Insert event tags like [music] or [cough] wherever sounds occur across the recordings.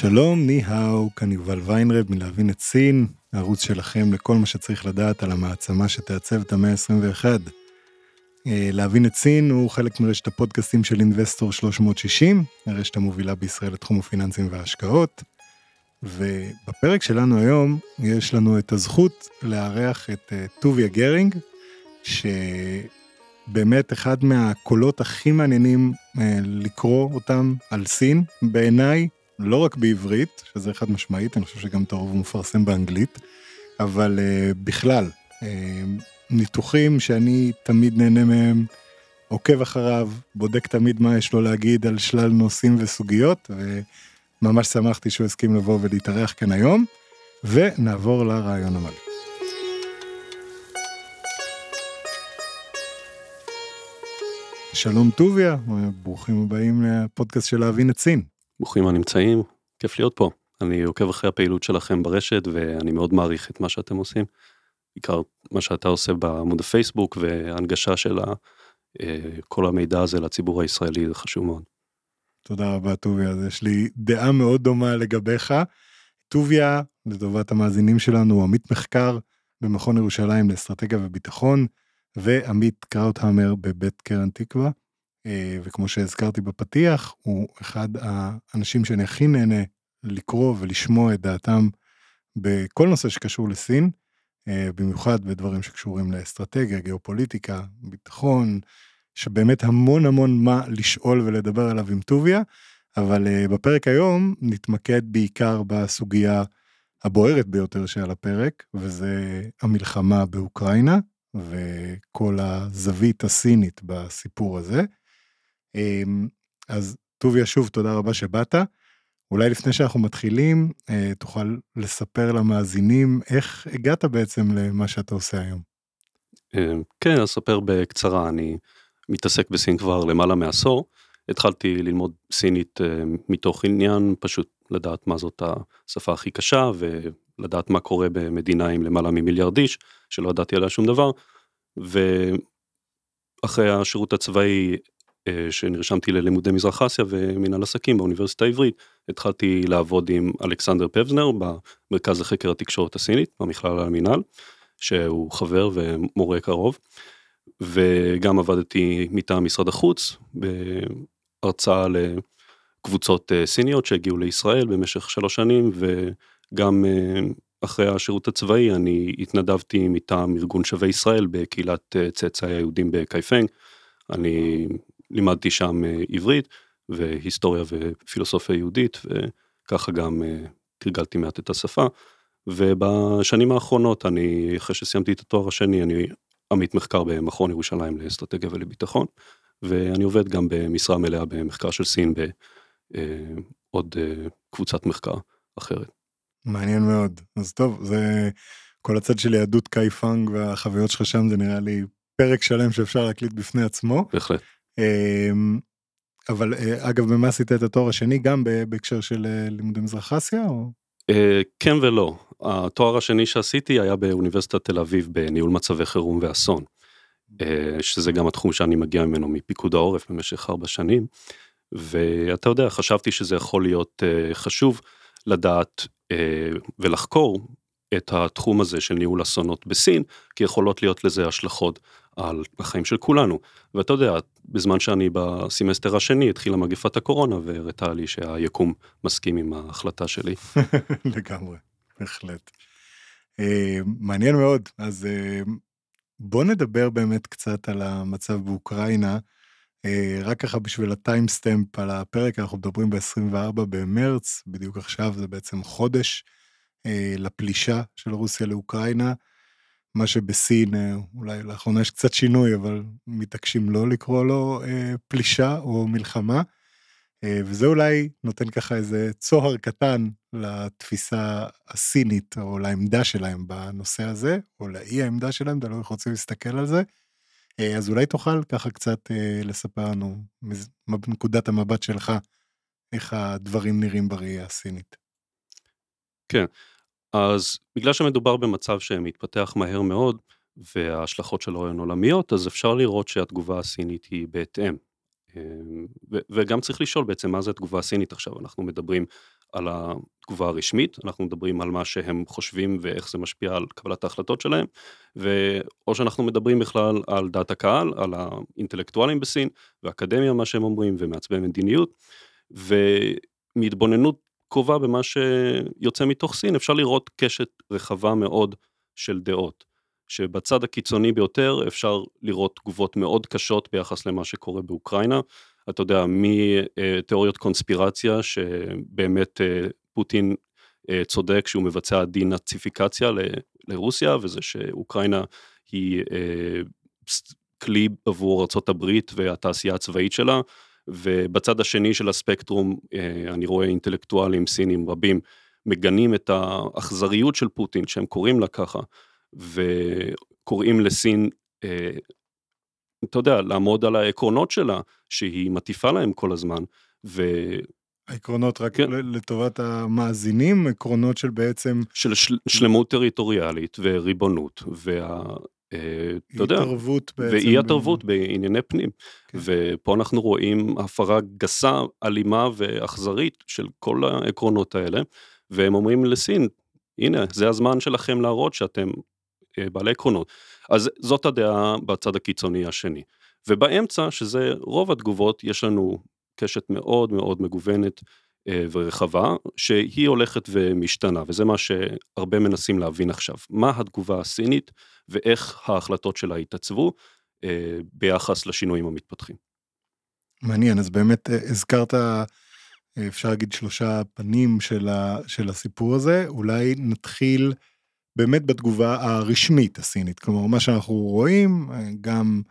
שלום, 你好, כאן יובל ויינרב מלהבין את סין, הערוץ שלכם לכל מה שצריך לדעת על המעצמה שתעצב את המאה ה-21. אה, להבין את סין הוא חלק מרשת הפודקאסטים של אינבסטור 360, הרשת המובילה בישראל לתחום הפיננסים וההשקעות. ובפרק שלנו היום יש לנו את הזכות לארח את אה, טוביה גרינג, שבאמת אחד מהקולות הכי מעניינים אה, לקרוא אותם על סין בעיניי, לא רק בעברית, שזה חד משמעית, אני חושב שגם את הרוב הוא מפרסם באנגלית, אבל בכלל, ניתוחים שאני תמיד נהנה מהם, עוקב אחריו, בודק תמיד מה יש לו להגיד על שלל נושאים וסוגיות, וממש שמחתי שהוא הסכים לבוא ולהתארח כאן היום, ונעבור לרעיון המלא. שלום טוביה, ברוכים הבאים לפודקאסט של להבין את סין. ברוכים הנמצאים, כיף להיות פה. אני עוקב אחרי הפעילות שלכם ברשת ואני מאוד מעריך את מה שאתם עושים. בעיקר מה שאתה עושה בעמוד הפייסבוק והנגשה של אה, כל המידע הזה לציבור הישראלי זה חשוב מאוד. תודה רבה טוביה, אז יש לי דעה מאוד דומה לגביך. טוביה, לטובת המאזינים שלנו, הוא עמית מחקר במכון ירושלים לאסטרטגיה וביטחון, ועמית קראוטהמר בבית קרן תקווה. אה, וכמו שהזכרתי בפתיח, הוא אחד האנשים שאני הכי נהנה לקרוא ולשמוע את דעתם בכל נושא שקשור לסין. אה, במיוחד בדברים שקשורים לאסטרטגיה, גיאופוליטיקה, ביטחון, שבאמת המון המון מה לשאול ולדבר עליו עם טוביה, אבל אה, בפרק היום נתמקד בעיקר בסוגיה הבוערת ביותר שעל הפרק, וזה המלחמה באוקראינה, וכל הזווית הסינית בסיפור הזה. אמ, אז טוביה, שוב, תודה רבה שבאת. אולי לפני שאנחנו מתחילים, אה, תוכל לספר למאזינים איך הגעת בעצם למה שאתה עושה היום. אה, כן, אספר בקצרה, אני מתעסק בסין כבר למעלה מעשור. התחלתי ללמוד סינית אה, מתוך עניין, פשוט לדעת מה זאת השפה הכי קשה ולדעת מה קורה במדינה עם למעלה ממיליארד איש, שלא ידעתי עליה שום דבר. ואחרי השירות הצבאי שנרשמתי ללימודי מזרח אסיה ומנהל עסקים באוניברסיטה העברית, התחלתי לעבוד עם אלכסנדר פבזנר במרכז לחקר התקשורת הסינית במכלל המינהל, שהוא חבר ומורה קרוב, וגם עבדתי מטעם משרד החוץ בהרצאה לקבוצות אה, סיניות שהגיעו לישראל במשך שלוש שנים, וגם אה, אחרי השירות הצבאי אני התנדבתי מטעם ארגון שווה ישראל בקהילת צאצאי היהודים בקייפנג. אני לימדתי שם אה, עברית והיסטוריה ופילוסופיה יהודית וככה גם אה, תרגלתי מעט את השפה. ובשנים האחרונות אני אחרי שסיימתי את התואר השני אני עמית מחקר במכון ירושלים לאסטרטגיה ולביטחון ואני עובד גם במשרה מלאה במחקר של סין בעוד אה, קבוצת מחקר אחרת. מעניין מאוד אז טוב זה כל הצד של יהדות קייפנג והחוויות שלך שם זה נראה לי פרק שלם שאפשר להקליט בפני עצמו. בהחלט. אמ, אבל אה, אגב במה עשית את התואר השני גם בהקשר של אה, לימודי מזרח אסיה או? אה, כן ולא התואר השני שעשיתי היה באוניברסיטת תל אביב בניהול מצבי חירום ואסון. שזה גם התחום שאני מגיע ממנו מפיקוד העורף במשך ארבע שנים. ואתה יודע חשבתי שזה יכול להיות חשוב לדעת ולחקור את התחום הזה של ניהול אסונות בסין כי יכולות להיות לזה השלכות על החיים של כולנו. ואתה יודע, בזמן שאני בסמסטר השני התחילה מגפת הקורונה והראתה לי שהיקום מסכים עם ההחלטה שלי. [laughs] לגמרי, בהחלט. אה, מעניין מאוד, אז אה, בוא נדבר באמת קצת על המצב באוקראינה. אה, רק ככה בשביל הטיימסטמפ על הפרק, אנחנו מדברים ב-24 במרץ, בדיוק עכשיו זה בעצם חודש לפלישה של רוסיה לאוקראינה. מה שבסין, אולי לאחרונה יש קצת שינוי, אבל מתעקשים לא לקרוא לו פלישה או מלחמה. אה, וזה אולי נותן ככה איזה צוהר קטן לתפיסה הסינית, או לעמדה שלהם בנושא הזה, או לאי העמדה שלהם, אתה לא יכול להסתכל על זה. אה, אז אולי תוכל ככה קצת אה, לספר לנו, מנקודת המבט שלך, איך הדברים נראים בראייה הסינית. כן, אז בגלל שמדובר במצב שמתפתח מהר מאוד, וההשלכות שלו הן עולמיות, אז אפשר לראות שהתגובה הסינית היא בהתאם. אמ, וגם צריך לשאול בעצם מה זה התגובה הסינית עכשיו, אנחנו מדברים על התגובה הרשמית, אנחנו מדברים על מה שהם חושבים ואיך זה משפיע על קבלת ההחלטות שלהם, או שאנחנו מדברים בכלל על דעת הקהל, על האינטלקטואלים בסין, ואקדמיה, מה שהם אומרים, ומעצבי מדיניות, ומהתבוננות קרובה במה שיוצא מתוך סין, אפשר לראות קשת רחבה מאוד של דעות. שבצד הקיצוני ביותר אפשר לראות תגובות מאוד קשות ביחס למה שקורה באוקראינה. אתה יודע, מתיאוריות קונספירציה שבאמת אה, פוטין אה, צודק שהוא מבצע דינאציפיקציה לרוסיה וזה שאוקראינה היא אה, כלי עבור ארה"ב והתעשייה הצבאית שלה ובצד השני של הספקטרום אני רואה אינטלקטואלים סינים רבים מגנים את האכזריות של פוטין שהם קוראים לה ככה וקוראים לסין, אה, אתה יודע, לעמוד על העקרונות שלה, שהיא מטיפה להם כל הזמן, ו... העקרונות רק כן. לטובת המאזינים, עקרונות של בעצם... של של שלמות טריטוריאלית וריבונות, וה... אה, אתה יודע, התערבות בעצם. ואי התערבות. בענייני פנים. כן. ופה אנחנו רואים הפרה גסה, אלימה ואכזרית של כל העקרונות האלה, והם אומרים לסין, הנה, זה הזמן שלכם להראות שאתם אה, בעלי עקרונות. אז זאת הדעה בצד הקיצוני השני. ובאמצע, שזה רוב התגובות, יש לנו קשת מאוד מאוד מגוונת ורחבה, שהיא הולכת ומשתנה, וזה מה שהרבה מנסים להבין עכשיו. מה התגובה הסינית ואיך ההחלטות שלה התעצבו אה, ביחס לשינויים המתפתחים. מעניין, אז באמת הזכרת, אפשר להגיד שלושה פנים של, ה, של הסיפור הזה, אולי נתחיל באמת בתגובה הרשמית הסינית. כלומר, מה שאנחנו רואים, גם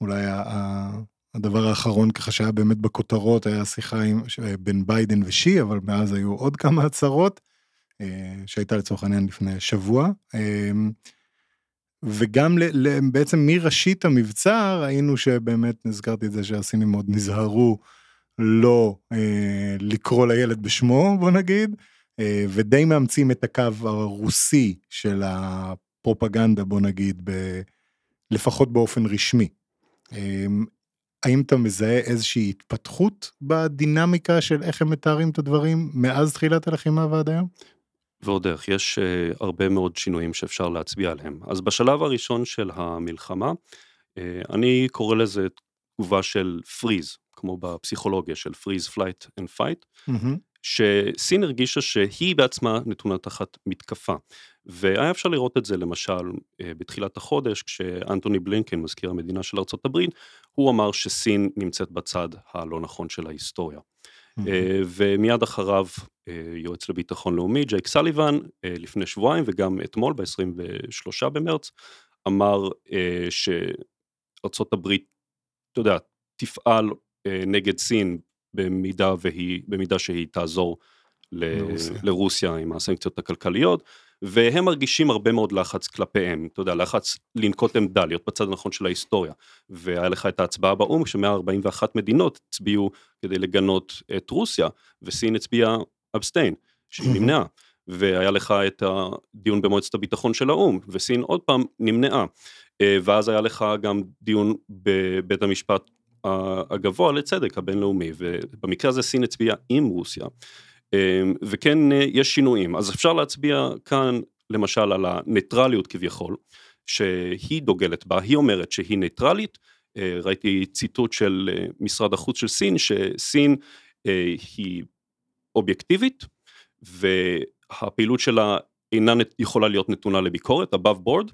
אולי הדבר האחרון ככה שהיה באמת בכותרות, היה שיחה עם, בין ביידן ושי, אבל מאז היו עוד כמה הצהרות, אה, שהייתה לצורך העניין לפני שבוע. אה, וגם בעצם מראשית המבצע ראינו שבאמת, נזכרתי את זה שהסינים מאוד נזהרו לא אה, לקרוא לילד בשמו, בוא נגיד, ודי מאמצים את הקו הרוסי של הפרופגנדה, בוא נגיד, ב... לפחות באופן רשמי. האם אתה מזהה איזושהי התפתחות בדינמיקה של איך הם מתארים את הדברים מאז תחילת הלחימה ועד היום? ועוד איך, יש uh, הרבה מאוד שינויים שאפשר להצביע עליהם. אז בשלב הראשון של המלחמה, uh, אני קורא לזה תגובה של freeze, כמו בפסיכולוגיה של freeze, flight and fight. שסין הרגישה שהיא בעצמה נתונה תחת מתקפה. והיה אפשר לראות את זה למשל אה, בתחילת החודש כשאנטוני בלינקן מזכיר המדינה של הברית הוא אמר שסין נמצאת בצד הלא נכון של ההיסטוריה. Mm-hmm. ומיד אחריו אה, יועץ לביטחון לאומי ג'ייק סליבן לפני שבועיים וגם אתמול ב-23 במרץ אמר שארצות הברית אתה יודע תפעל נגד סין במידה, והיא, במידה שהיא תעזור לרוסיה. לרוסיה עם הסנקציות הכלכליות, והם מרגישים הרבה מאוד לחץ כלפיהם, אתה יודע, לחץ לנקוט עמדה, להיות בצד הנכון של ההיסטוריה. והיה לך את ההצבעה באו"ם, ש-141 מדינות הצביעו כדי לגנות את רוסיה, וסין הצביעה אבסטיין, שהיא נמנעה. והיה לך את הדיון במועצת הביטחון של האו"ם, וסין עוד פעם נמנעה. אה, ואז היה לך גם דיון בבית המשפט הגבוה לצדק הבינלאומי, ובמקרה הזה סין הצביעה עם רוסיה, וכן יש שינויים, אז אפשר להצביע כאן למשל על הניטרליות כביכול, שהיא דוגלת בה, היא אומרת שהיא נייטרלית, אה, ראיתי ציטוט של אה, משרד החוץ של סין, שסין אה, היא אובייקטיבית, והפעילות שלה אינה יכולה להיות נתונה לביקורת, above board,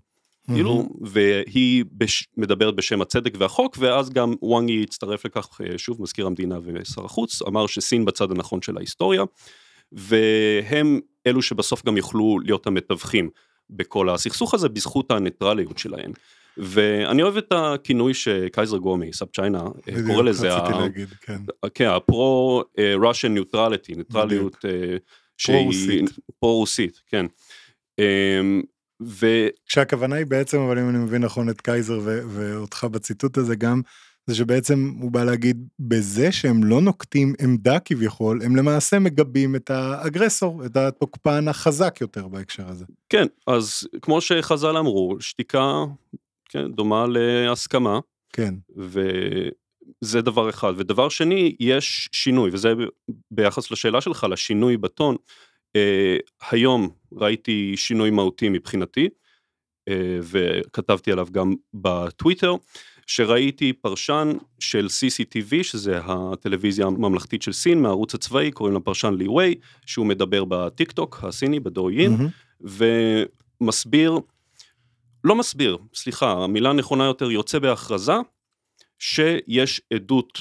כאילו, והיא בש, מדברת בשם הצדק והחוק, ואז גם וואנג יי הצטרף לכך, שוב, מזכיר המדינה ושר החוץ, אמר שסין בצד הנכון של ההיסטוריה, והם אלו שבסוף גם יוכלו להיות המתווכים בכל הסכסוך הזה, בזכות הניטרליות שלהם. ואני אוהב את הכינוי שקייזר גואו מ- SupChina, קורא לזה, רציתי להגיד, כן. כן, ה pro-Russian neutrality, ניטרליות אה, פרו-רוסית, כן. ו... כשהכוונה היא בעצם, אבל אם אני מבין נכון את קייזר ו- ואותך בציטוט הזה גם, זה שבעצם הוא בא להגיד, בזה שהם לא נוקטים עמדה כביכול, הם למעשה מגבים את האגרסור, את התוקפן החזק יותר בהקשר הזה. כן, אז כמו שחז"ל אמרו, שתיקה כן, דומה להסכמה. כן. וזה דבר אחד. ודבר שני, יש שינוי, וזה ביחס לשאלה שלך, לשינוי בטון. אה, היום ראיתי שינוי מהותי מבחינתי, אה, וכתבתי עליו גם בטוויטר, שראיתי פרשן של CCTV, שזה הטלוויזיה הממלכתית של סין, מהערוץ הצבאי, קוראים לו פרשן לי ווי, שהוא מדבר בטיק טוק הסיני, בדואוין, mm-hmm. ומסביר לא מסביר, סליחה, המילה הנכונה יותר יוצא בהכרזה שיש עדות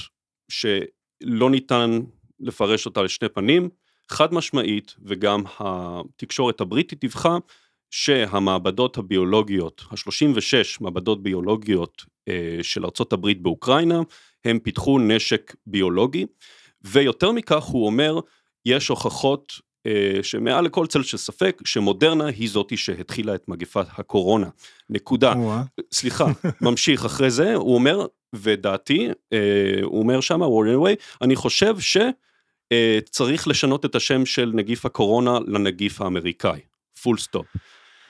שלא ניתן לפרש אותה לשני פנים, חד משמעית, וגם התקשורת הבריטית דיווחה שהמעבדות הביולוגיות, ה-36 מעבדות ביולוגיות אה, של ארצות הברית באוקראינה, הם פיתחו נשק ביולוגי, ויותר מכך הוא אומר, יש הוכחות אה, שמעל לכל צל של ספק שמודרנה היא זאתי שהתחילה את מגפת הקורונה. נקודה. סליחה, [laughs] ממשיך אחרי זה, הוא אומר, ודעתי, אה, הוא אומר שמה, וורנר אני חושב שצריך אה, לשנות את השם של נגיף הקורונה לנגיף האמריקאי. full stop.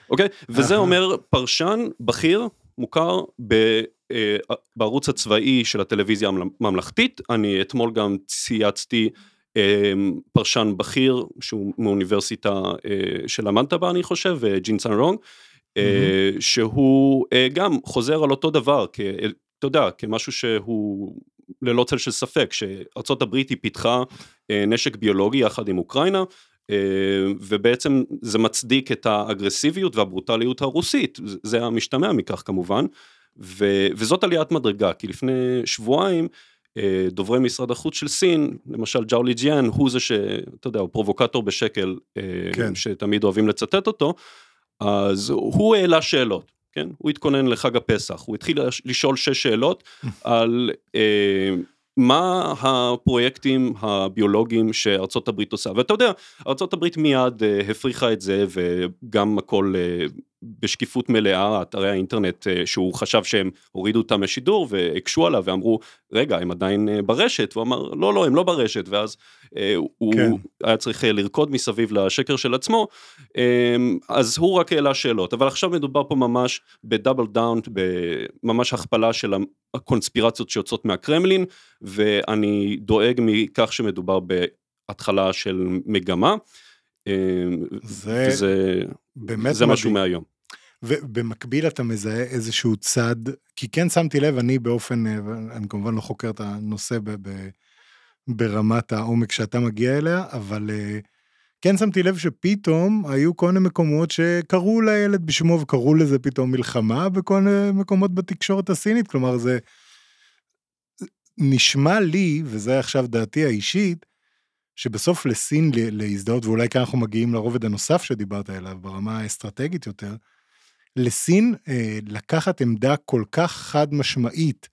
אוקיי? וזה אומר פרשן בכיר, מוכר ב... בערוץ הצבאי של הטלוויזיה הממלכתית, אני אתמול גם צייצתי אמ, פרשן בכיר שהוא מאוניברסיטה אה, שלמדת בה אני חושב, ג'ין סן רונג, שהוא אה, גם חוזר על אותו דבר, אתה יודע, כמשהו שהוא ללא צל של ספק, שארצות הברית היא פיתחה אה, נשק ביולוגי יחד עם אוקראינה, ובעצם זה מצדיק את האגרסיביות והברוטליות הרוסית, זה המשתמע מכך כמובן, וזאת עליית מדרגה, כי לפני שבועיים אה, דוברי משרד החוץ של סין, למשל ג'או ליג'יאן, הוא זה שאתה יודע, הוא פרובוקטור בשקל, אה, כן. שתמיד אוהבים לצטט אותו, אז הוא העלה שאלות, כן? הוא התכונן לחג הפסח, הוא התחיל לשאול שש שאלות על אה, מה הפרויקטים הביולוגיים שארצות הברית עושה, ואתה יודע, ארצות הברית מיד אה, הפריחה את זה וגם הכל אה, בשקיפות מלאה, אתרי האינטרנט אה, שהוא חשב שהם הורידו אותם משידור והקשו עליו ואמרו רגע הם עדיין אה, ברשת, הוא אמר לא לא הם לא ברשת ואז אה, הוא כן. היה צריך לרקוד מסביב לשקר של עצמו, אז הוא רק העלה שאלות, אבל עכשיו מדובר פה ממש ב double down, בממש הכפלה של הקונספירציות שיוצאות מהקרמלין ואני דואג מכך שמדובר בהתחלה של מגמה. זה, וזה, באמת זה משהו מהיום. ובמקביל אתה מזהה איזשהו צד, כי כן שמתי לב, אני באופן, אני כמובן לא חוקר את הנושא ב, ב, ברמת העומק שאתה מגיע אליה, אבל אה, כן שמתי לב שפתאום היו כל מיני מקומות שקראו לילד בשמו וקראו לזה פתאום מלחמה בכל מיני מקומות בתקשורת הסינית, כלומר זה נשמע לי, וזה עכשיו דעתי האישית, שבסוף לסין להזדהות, ואולי כאן אנחנו מגיעים לרובד הנוסף שדיברת עליו, ברמה האסטרטגית יותר, לסין אה, לקחת עמדה כל כך חד משמעית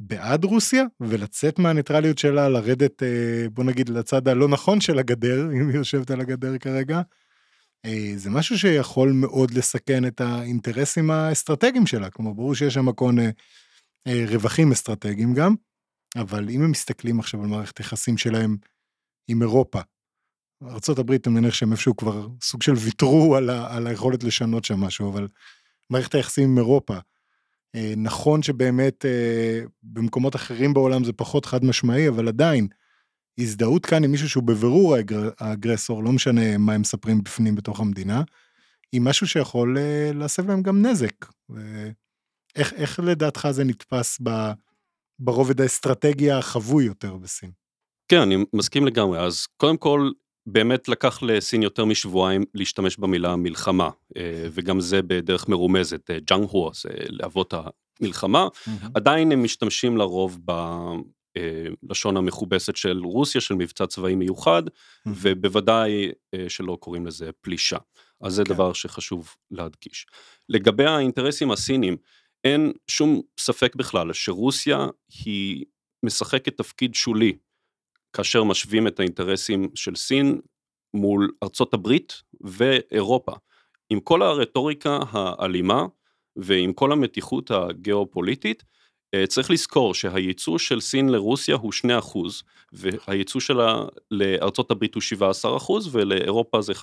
בעד רוסיה, ולצאת מהניטרליות שלה, לרדת, אה, בוא נגיד, לצד הלא נכון של הגדר, [laughs] אם היא יושבת על הגדר כרגע, אה, זה משהו שיכול מאוד לסכן את האינטרסים האסטרטגיים שלה, כלומר, ברור שיש שם כל מיני אה, רווחים אסטרטגיים גם, אבל אם הם מסתכלים עכשיו על מערכת יחסים שלהם עם אירופה. ארה"ב, אני מניח שהם איפשהו כבר סוג של ויתרו על, ה, על היכולת לשנות שם משהו, אבל מערכת היחסים עם אירופה. אה, נכון שבאמת אה, במקומות אחרים בעולם זה פחות חד משמעי, אבל עדיין, הזדהות כאן עם מישהו שהוא בבירור האגרסור, לא משנה מה הם מספרים בפנים בתוך המדינה, היא משהו שיכול אה, להסב להם גם נזק. איך, איך לדעתך זה נתפס ב, ברובד האסטרטגי החבוי יותר בסין? כן, אני מסכים לגמרי. אז קודם כל, באמת לקח לסין יותר משבועיים להשתמש במילה מלחמה, אה, וגם זה בדרך מרומזת, אה, ג'אנג הו, זה לאבות המלחמה. Mm-hmm. עדיין הם משתמשים לרוב בלשון המכובסת של רוסיה, של מבצע צבאי מיוחד, mm-hmm. ובוודאי שלא קוראים לזה פלישה. אז זה okay. כן. דבר שחשוב להדגיש. לגבי האינטרסים הסינים, אין שום ספק בכלל שרוסיה היא משחקת תפקיד שולי כאשר משווים את האינטרסים של סין מול ארצות הברית ואירופה. עם כל הרטוריקה האלימה ועם כל המתיחות הגיאופוליטית, צריך לזכור שהייצוא של סין לרוסיה הוא 2% והייצוא שלה לארצות הברית הוא 17% ולאירופה זה 15%.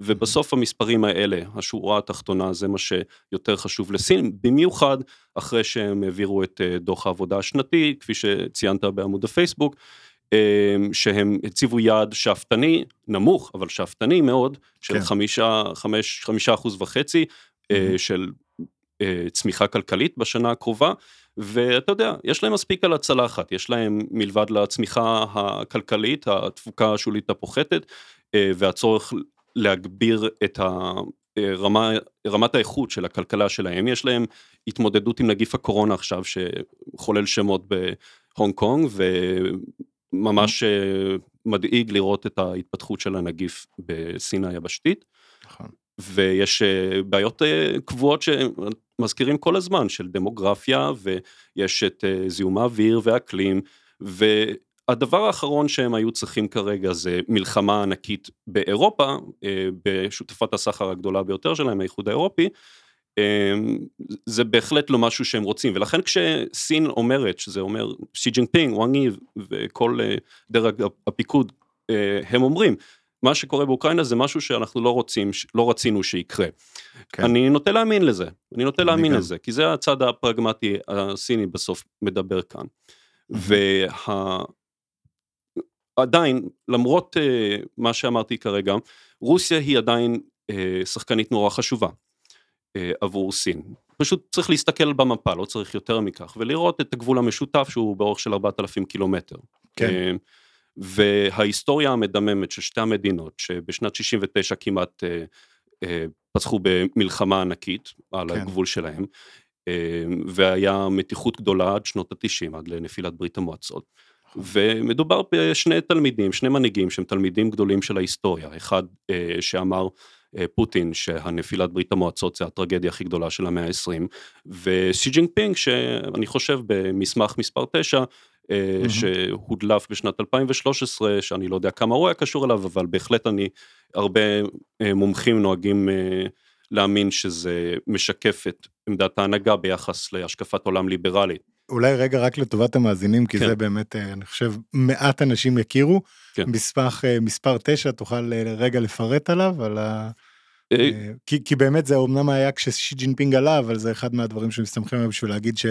ובסוף המספרים האלה, השורה התחתונה זה מה שיותר חשוב לסין, במיוחד אחרי שהם העבירו את אה, דוח העבודה השנתי, כפי שציינת בעמוד הפייסבוק, אה, שהם הציבו יעד שאפתני, נמוך, אבל שאפתני מאוד, של כן. חמישה, חמש, חמישה אחוז וחצי, mm-hmm. של אה, צמיחה כלכלית בשנה הקרובה, ואתה יודע, יש להם מספיק על הצלחת, יש להם מלבד לצמיחה הכלכלית, התפוקה השולית הפוחתת, אה, והצורך להגביר את הרמה, רמת האיכות של הכלכלה שלהם, יש להם התמודדות עם נגיף הקורונה עכשיו שחולל שמות בהונג קונג, וממש אה, מדאיג לראות את ההתפתחות של הנגיף בסין היבשתית. ויש בעיות קבועות מזכירים כל הזמן של דמוגרפיה ויש את אה, זיהום האוויר ואקלים והדבר האחרון שהם היו צריכים כרגע זה מלחמה ענקית באירופה אה, בשותפת הסחר הגדולה ביותר שלהם האיחוד האירופי. אה, זה בהחלט לא משהו שהם רוצים ולכן כשסין אומרת שזה אומר שי ג'ינפינג וואנג יי וכל דרג הפיקוד הם אומרים מה שקורה באוקראינה זה משהו שאנחנו לא רוצים, לא רצינו שיקרה. כן. אני נוטה להאמין לזה, אני נוטה להאמין לזה, כי זה הצד הפרגמטי הסיני בסוף מדבר כאן. ועדיין, למרות uh, מה שאמרתי כרגע, רוסיה היא עדיין uh, שחקנית נורא חשובה uh, עבור סין. פשוט צריך להסתכל במפה, לא צריך יותר מכך, ולראות את הגבול המשותף שהוא באורך של 4,000 קילומטר. כן. Uh, וההיסטוריה המדממת של שתי המדינות שבשנת 69 כמעט אה, אה, פצחו במלחמה ענקית על כן. הגבול שלהם אה, והיה מתיחות גדולה עד שנות התשעים עד לנפילת ברית המועצות. נכון. ומדובר בשני תלמידים, שני מנהיגים שהם תלמידים גדולים של ההיסטוריה, אחד אה, שאמר אה, פוטין שהנפילת ברית המועצות זה הטרגדיה הכי גדולה של המאה ה-20 ושי ג'ינג פינג שאני חושב במסמך מספר 9 mm-hmm. שהודלף בשנת 2013, שאני לא יודע כמה הוא היה קשור אליו, אבל בהחלט אני, הרבה אה, מומחים נוהגים אה, להאמין שזה משקף את עמדת ההנהגה ביחס להשקפת עולם ליברלית. אולי רגע רק לטובת המאזינים, כי כן. זה באמת, אני חושב, מעט אנשים יכירו. כן. מסמך מספר 9, תוכל רגע לפרט עליו, על ה... כי, כי באמת זה אמנם היה כששי ג'ינפינג עלה, אבל זה אחד מהדברים שמסתמכים עליהם בשביל להגיד ש...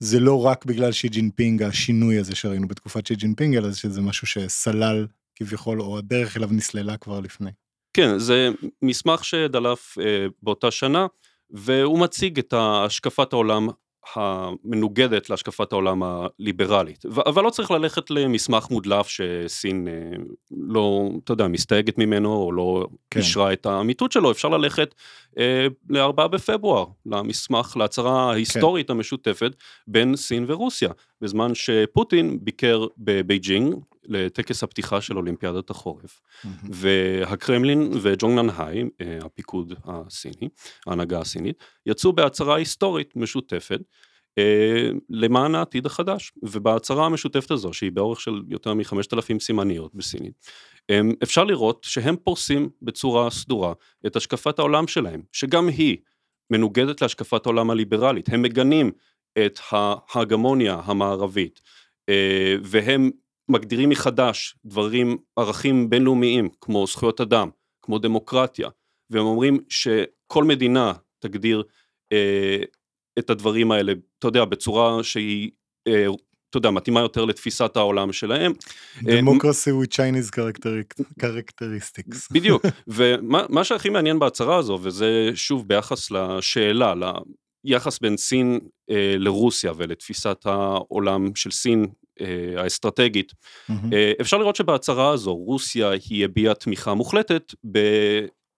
זה לא רק בגלל שי ג'ינפינג השינוי הזה שראינו בתקופת שי ג'ינפינג, אלא שזה משהו שסלל כביכול, או הדרך אליו נסללה כבר לפני. כן, זה מסמך שדלף אה, באותה שנה, והוא מציג את השקפת העולם המנוגדת להשקפת העולם הליברלית. אבל לא צריך ללכת למסמך מודלף שסין אה, לא, אתה יודע, מסתייגת ממנו או לא כן. אישרה את האמיתות שלו, אפשר ללכת אה, לארבעה בפברואר, למסמך, להצהרה ההיסטורית כן. המשותפת בין סין ורוסיה, בזמן שפוטין ביקר בבייג'ינג לטקס הפתיחה של אולימפיאדת החורף, mm-hmm. והקרמלין וג'ונגנאנהאי, אה, הפיקוד הסיני, ההנהגה הסינית, יצאו בהצהרה היסטורית משותפת אה, למען העתיד החדש, ובהצהרה המשותפת הזו, שהיא באורך של יותר מחמשת אלפים סימניות בסינית, אפשר לראות שהם פורסים בצורה סדורה את השקפת העולם שלהם, שגם היא מנוגדת להשקפת העולם הליברלית, הם מגנים את ההגמוניה המערבית, אה, והם מגדירים מחדש דברים, ערכים בינלאומיים כמו זכויות אדם, כמו דמוקרטיה, והם אומרים שכל מדינה תגדיר אה, את הדברים האלה, אתה יודע, בצורה שהיא אה, אתה יודע, מתאימה יותר לתפיסת העולם שלהם. דמוקרסי with Chinese characteristics. [laughs] בדיוק, ומה שהכי מעניין בהצהרה הזו, וזה שוב ביחס לשאלה, ליחס בין סין אה, לרוסיה ולתפיסת העולם של סין אה, האסטרטגית, mm-hmm. אה, אפשר לראות שבהצהרה הזו רוסיה היא הביעה תמיכה מוחלטת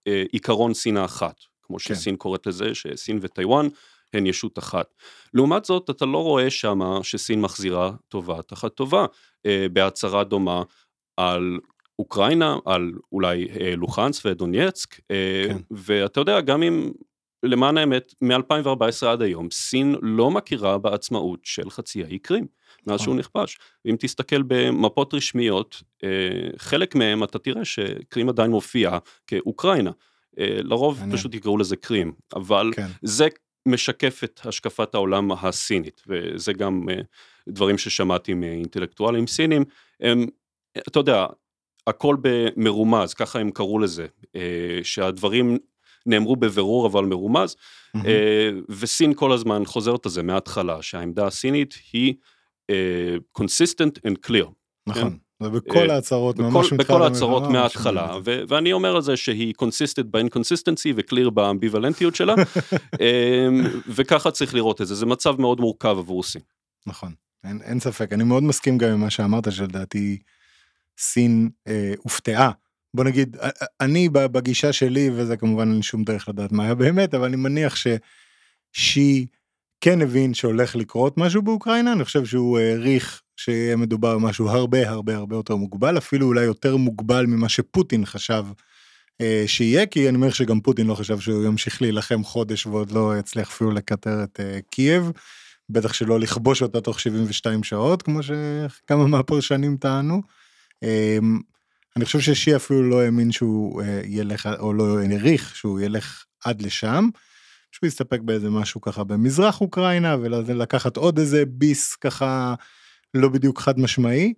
בעיקרון סין האחת, כמו כן. שסין קוראת לזה, שסין וטיוואן הן ישות אחת. לעומת זאת, אתה לא רואה שמה שסין מחזירה טובה תחת טובה אה, בהצהרה דומה על אוקראינה, על אולי אה, לוחנס ודונייצק, אה, כן. ואתה יודע, גם אם, למען האמת, מ-2014 עד היום, סין לא מכירה בעצמאות של חצי האי קרים, מאז שהוא נכבש. אם תסתכל במפות רשמיות, אה, חלק מהם אתה תראה שקרים עדיין מופיע כאוקראינה. לרוב אני... פשוט יקראו לזה קרים, אבל כן. זה משקף את השקפת העולם הסינית, וזה גם אה, דברים ששמעתי מאינטלקטואלים סינים, הם, אתה יודע, הכל במרומז, ככה הם קראו לזה, אה, שהדברים נאמרו בבירור אבל מרומז, mm-hmm. וסין כל הזמן חוזרת על זה מההתחלה, שהעמדה הסינית היא consistent and clear. נכון. כן? ובכל אה, ההצהרות ממש מתחילת בכל ההצהרות מההתחלה, ואני אומר על זה שהיא consistent ב inconsistency ו clear באמביוולנטיות שלה, [laughs] אמ, וככה צריך לראות את זה, זה מצב מאוד מורכב עבור סין. נכון, אין, אין ספק, אני מאוד מסכים גם עם מה שאמרת, שלדעתי סין אה, הופתעה. בוא נגיד, אני בגישה שלי, וזה כמובן אין שום דרך לדעת מה היה באמת, אבל אני מניח ששי כן הבין שהולך לקרות משהו באוקראינה, אני חושב שהוא העריך שיהיה מדובר במשהו הרבה הרבה הרבה יותר מוגבל, אפילו אולי יותר מוגבל ממה שפוטין חשב אה, שיהיה, כי אני אומר שגם פוטין לא חשב שהוא ימשיך להילחם חודש ועוד לא יצליח אפילו לקטר את אה, קייב, בטח שלא לכבוש אותה תוך 72 שעות, כמו שכמה מהפרשנים טענו. אה, אני חושב ששי אפילו לא האמין שהוא אה, ילך, או לא העריך שהוא ילך עד לשם. שהוא יסתפק באיזה משהו ככה במזרח אוקראינה ולקחת עוד איזה ביס ככה לא בדיוק חד משמעי.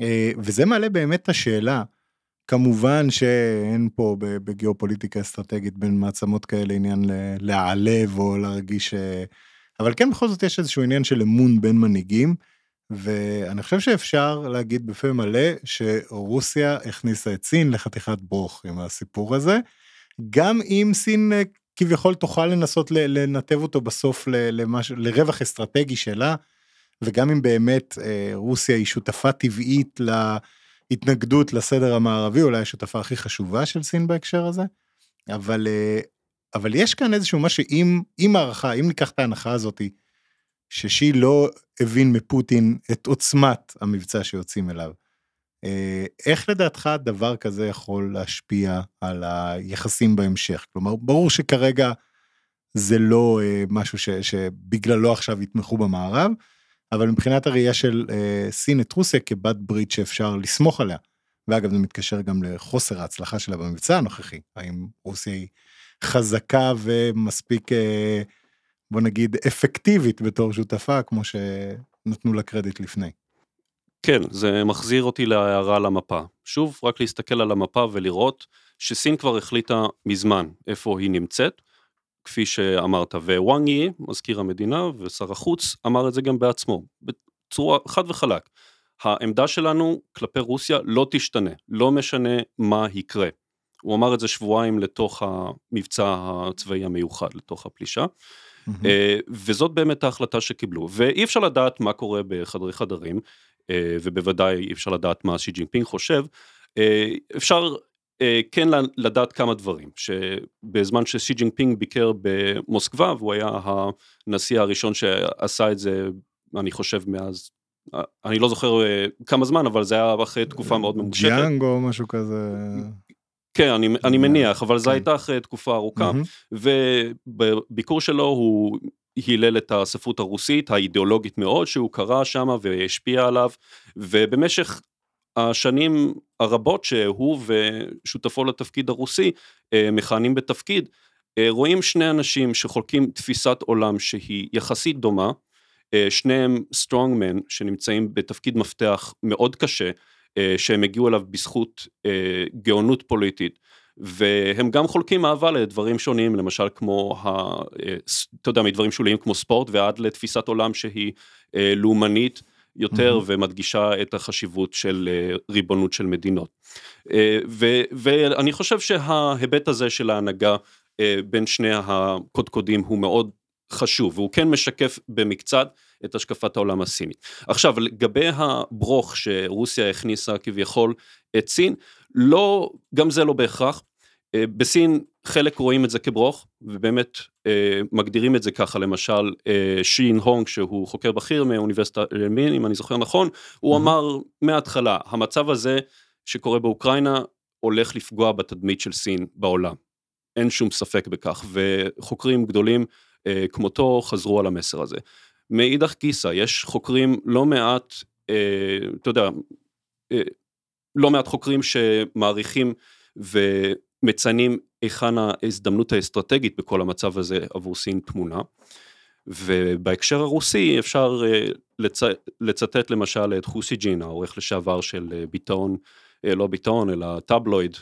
אה, וזה מעלה באמת את השאלה, כמובן שאין פה בגיאופוליטיקה אסטרטגית בין מעצמות כאלה עניין להעלב או להרגיש, אה, אבל כן בכל זאת יש איזשהו עניין של אמון בין מנהיגים. ואני חושב שאפשר להגיד בפה מלא שרוסיה הכניסה את סין לחתיכת ברוך עם הסיפור הזה. גם אם סין אה, כביכול תוכל לנסות לנתב אותו בסוף למש... לרווח אסטרטגי שלה, וגם אם באמת אה, רוסיה היא שותפה טבעית להתנגדות לסדר המערבי, אולי השותפה הכי חשובה של סין בהקשר הזה, אבל, אה, אבל יש כאן איזשהו משהו, אם, אם הערכה, אם ניקח את ההנחה הזאתי, ששי לא הבין מפוטין את עוצמת המבצע שיוצאים אליו, איך לדעתך דבר כזה יכול להשפיע על היחסים בהמשך? כלומר, ברור שכרגע זה לא אה, משהו ש, שבגללו עכשיו יתמכו במערב, אבל מבחינת הראייה של אה, סין את רוסיה כבת ברית שאפשר לסמוך עליה. ואגב זה מתקשר גם לחוסר ההצלחה שלה במבצע הנוכחי, האם רוסיה היא חזקה ומספיק בוא נגיד אפקטיבית בתור שותפה כמו שנתנו לה קרדיט לפני. כן, זה מחזיר אותי להערה על המפה. שוב, רק להסתכל על המפה ולראות שסין כבר החליטה מזמן איפה היא נמצאת, כפי שאמרת, ווואנג יי, מזכיר המדינה ושר החוץ, אמר את זה גם בעצמו, בצורה חד וחלק. העמדה שלנו כלפי רוסיה לא תשתנה, לא משנה מה יקרה. הוא אמר את זה שבועיים לתוך המבצע הצבאי המיוחד, לתוך הפלישה. Mm-hmm. וזאת באמת ההחלטה שקיבלו, ואי אפשר לדעת מה קורה בחדרי חדרים, ובוודאי אי אפשר לדעת מה שי ג'ינפינג חושב, אה, אפשר אה, כן לדעת כמה דברים, שבזמן ששי ג'ינפינג ביקר במוסקבה, והוא היה הנשיא הראשון שעשה את זה, אני חושב מאז, אני לא זוכר כמה זמן, אבל זה היה אחרי תקופה מאוד ממושכת. ג'יאנג או משהו כזה. כן, אני, אני מניח, אבל זו כן. הייתה אחרי תקופה ארוכה, mm-hmm. ובביקור שלו הוא הילל את הספרות הרוסית האידיאולוגית מאוד שהוא קרא שמה והשפיע עליו ובמשך השנים הרבות שהוא ושותפו לתפקיד הרוסי אה, מכהנים בתפקיד אה, רואים שני אנשים שחולקים תפיסת עולם שהיא יחסית דומה אה, שניהם סטרונגמן שנמצאים בתפקיד מפתח מאוד קשה שהם הגיעו אליו בזכות גאונות פוליטית והם גם חולקים אהבה לדברים שונים, למשל כמו, ה, אה, אתה יודע, מדברים שוליים כמו ספורט ועד לתפיסת עולם שהיא אה, לאומנית יותר Mhm. ומדגישה את החשיבות של אה, ריבונות של מדינות. ו- ואני חושב שההיבט הזה של ההנהגה בין שני הקודקודים הוא מאוד חשוב והוא כן משקף במקצת את השקפת העולם הסינית. עכשיו לגבי הברוך שרוסיה הכניסה כביכול את סין, לא, גם זה לא בהכרח. אה, בסין חלק רואים את זה כברוך ובאמת אה, מגדירים את זה ככה למשל אה, שין הונג שהוא חוקר בכיר מאוניברסיטת מין אם אני זוכר נכון הוא Mhm. אמר מההתחלה המצב הזה שקורה באוקראינה הולך לפגוע בתדמית של סין בעולם. אין שום ספק בכך וחוקרים גדולים אה, כמותו חזרו על המסר הזה. מאידך גיסא יש חוקרים לא מעט אה, אתה יודע אה, לא מעט חוקרים שמעריכים ומציינים היכן ההזדמנות האסטרטגית בכל המצב הזה עבור סין טמונה. ובהקשר הרוסי אפשר אה, לצ... לצטט למשל את חוסיג'ין העורך לשעבר של אה, ביטאון, אה, לא ביטאון אלא טבלויד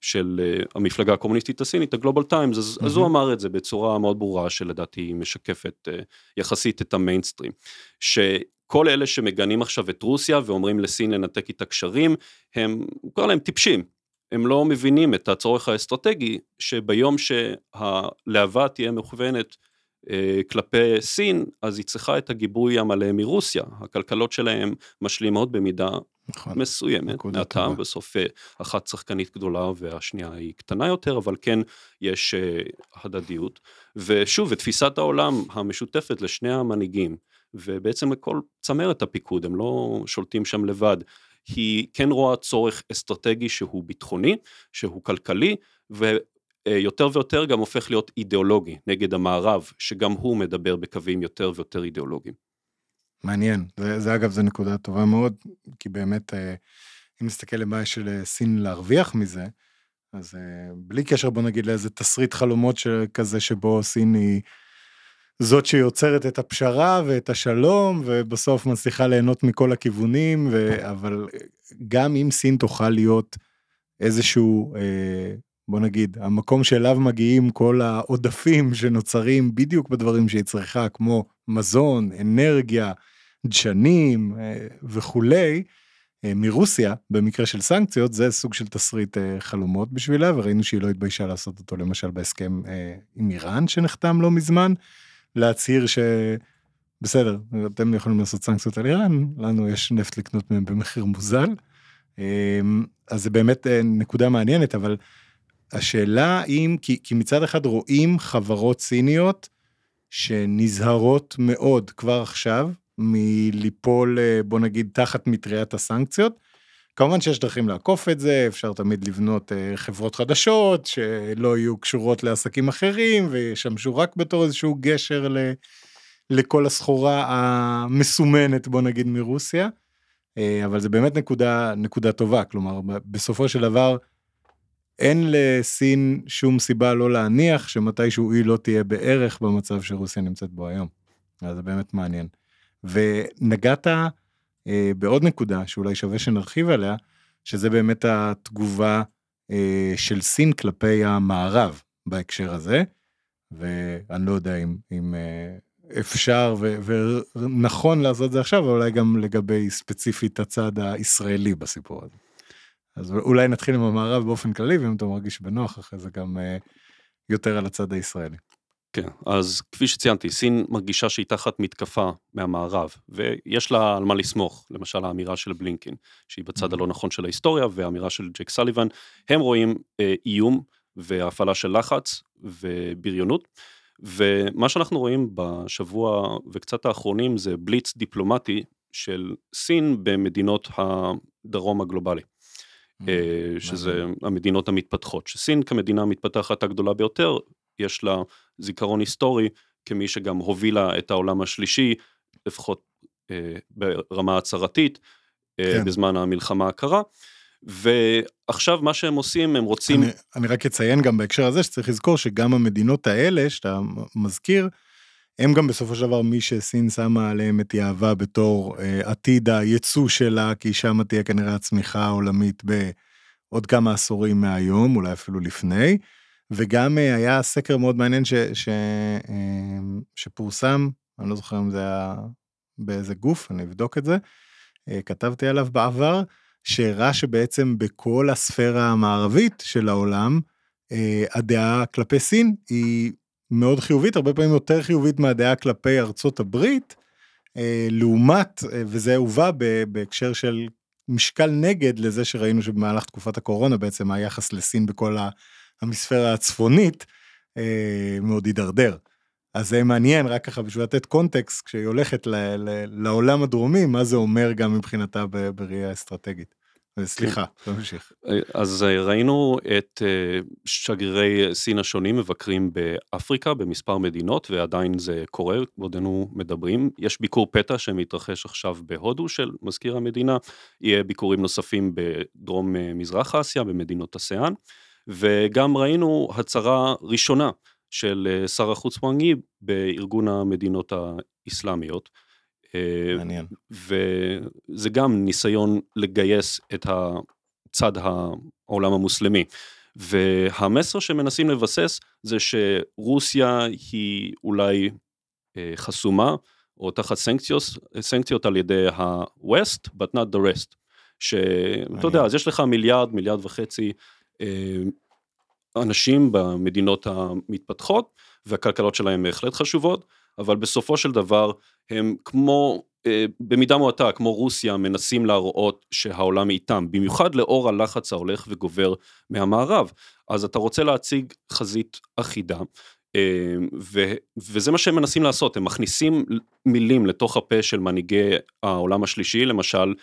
של המפלגה הקומוניסטית הסינית הגלובל טיימס אז, אז הוא. אמר את זה בצורה מאוד ברורה שלדעתי משקפת יחסית את המיינסטרים. שכל אלה שמגנים עכשיו את רוסיה ואומרים לסין לנתק איתה קשרים הם הוא קורא להם טיפשים. הם לא מבינים את הצורך האסטרטגי שביום שהלהבה תהיה מכוונת אה, כלפי סין אז היא צריכה את הגיבוי המלא מרוסיה הכלכלות שלהם משלימות במידה נכון. מסוימת מהטעם. בסוף אה, אחת שחקנית גדולה והשנייה היא קטנה יותר אבל כן יש אה, הדדיות ושוב ותפיסת העולם המשותפת לשני המנהיגים ובעצם לכל צמרת הפיקוד הם לא שולטים שם לבד היא כן רואה צורך אסטרטגי שהוא ביטחוני שהוא כלכלי ויותר ויותר גם הופך להיות אידיאולוגי נגד המערב שגם הוא מדבר בקווים יותר ויותר אידיאולוגיים. מעניין. זה, זה אגב, זו נקודה טובה מאוד, כי באמת, אה, אם נסתכל למה יש לסין להרוויח מזה, אז אה, בלי קשר, בוא נגיד, לאיזה תסריט חלומות כזה שבו סין היא זאת שיוצרת את הפשרה ואת השלום, ובסוף מצליחה ליהנות מכל הכיוונים, ו... אבל גם אם סין תוכל להיות איזשהו, אה, בוא נגיד, המקום שאליו מגיעים כל העודפים [laughs] שנוצרים בדיוק בדברים שהיא צריכה, כמו מזון, אנרגיה, דשנים אה, וכולי, אה, מרוסיה, במקרה של סנקציות, זה סוג של תסריט אה, חלומות בשבילה, וראינו שהיא לא התביישה לעשות אותו למשל בהסכם אה, עם איראן שנחתם לא מזמן, להצהיר ש... בסדר, אתם יכולים לעשות סנקציות על איראן, לנו יש נפט לקנות מהם במחיר מוזל. אה, אז זה באמת אה, נקודה מעניינת, אבל השאלה אם, כי, כי מצד אחד רואים חברות סיניות שנזהרות מאוד כבר עכשיו מליפול, אה, בוא נגיד, תחת מטריית הסנקציות. כמובן שיש דרכים לעקוף את זה, אפשר תמיד לבנות אה, חברות חדשות שלא יהיו קשורות לעסקים אחרים וישמשו רק בתור איזשהו גשר ל, לכל הסחורה המסומנת, בוא נגיד, מרוסיה. אה, אבל זה באמת נקודה, נקודה טובה, כלומר, בסופו של דבר, אין לסין שום סיבה לא להניח שמתישהו היא לא תהיה בערך במצב שרוסיה נמצאת בו היום. אז זה באמת מעניין. ונגעת בעוד נקודה שאולי שווה שנרחיב עליה, שזה באמת התגובה אה, של סין כלפי המערב בהקשר הזה, ואני לא יודע אם, אם אה, אפשר ו- ונכון לעשות את זה עכשיו, אולי גם לגבי ספציפית הצד הישראלי בסיפור הזה. אז אולי נתחיל עם המערב באופן כללי, ואם אתה מרגיש בנוח אחרי זה גם אה, יותר על הצד הישראלי. כן, אז כפי שציינתי, סין מרגישה שהיא תחת מתקפה מהמערב, ויש לה על מה לסמוך, למשל האמירה של בלינקין, שהיא בצד הלא נכון של ההיסטוריה, והאמירה של ג'ק סליבן, הם רואים אה, איום והפעלה של לחץ ובריונות, ומה שאנחנו רואים בשבוע וקצת האחרונים זה בליץ דיפלומטי של סין במדינות הדרום הגלובלי. אה, שזה המדינות המתפתחות, שסין כמדינה המתפתחת הגדולה ביותר, יש לה זיכרון היסטורי כמי שגם הובילה את העולם השלישי, לפחות אה, ברמה הצהרתית, אה, כן. בזמן המלחמה הקרה. ועכשיו מה שהם עושים, הם רוצים... אני, אני רק אציין גם בהקשר הזה שצריך לזכור שגם המדינות האלה שאתה מזכיר, הם גם בסופו של דבר מי שסין שמה עליהם את יהבה בתור אה, עתיד הייצוא שלה, כי שם תהיה כנראה הצמיחה העולמית בעוד כמה עשורים מהיום, אולי אפילו לפני. וגם אה, היה סקר מאוד מעניין ש, ש, אה, שפורסם, אני לא זוכר אם זה היה באיזה גוף, אני אבדוק את זה, אה, כתבתי עליו בעבר, שהראה שבעצם בכל הספירה המערבית של העולם, הדעה כלפי סין היא מאוד חיובית, הרבה פעמים יותר חיובית מהדעה כלפי ארצות הברית, לעומת, וזה הובא בהקשר של משקל נגד לזה שראינו שבמהלך תקופת הקורונה בעצם היחס לסין בכל המספירה הצפונית מאוד הידרדר. אז זה מעניין, רק ככה בשביל לתת קונטקסט, כשהיא הולכת ל- ל- לעולם הדרומי, מה זה אומר גם מבחינתה בראייה אסטרטגית. סליחה, תמשיך. אז אה, ראינו את אה, שגרירי סין השונים מבקרים באפריקה במספר מדינות ועדיין זה קורה, בעודנו מדברים. יש ביקור פתע שמתרחש עכשיו בהודו של מזכיר המדינה, יהיה ביקורים נוספים בדרום אה, מזרח אסיה, במדינות אסיאן, וגם ראינו הצהרה ראשונה של אה, שר החוץ וואנגי בארגון המדינות האסלאמיות. אה, מעניין. וזה גם ניסיון לגייס את הצד העולם המוסלמי. והמסר שמנסים לבסס זה שרוסיה היא אולי אה, חסומה או תחת סנקציות, סנקציות על ידי ה-West, but not the rest. שאתה יודע, אז יש לך מיליארד, מיליארד וחצי אנשים במדינות המתפתחות, והכלכלות שלהם בהחלט חשובות, אבל בסופו של דבר הם כמו, אה, במידה מועטה, כמו רוסיה, מנסים להראות שהעולם איתם, במיוחד לאור הלחץ ההולך וגובר מהמערב. אז אתה רוצה להציג חזית אחידה, אה, ו, וזה מה שהם מנסים לעשות, הם מכניסים מילים לתוך הפה של מנהיגי העולם השלישי, למשל אה,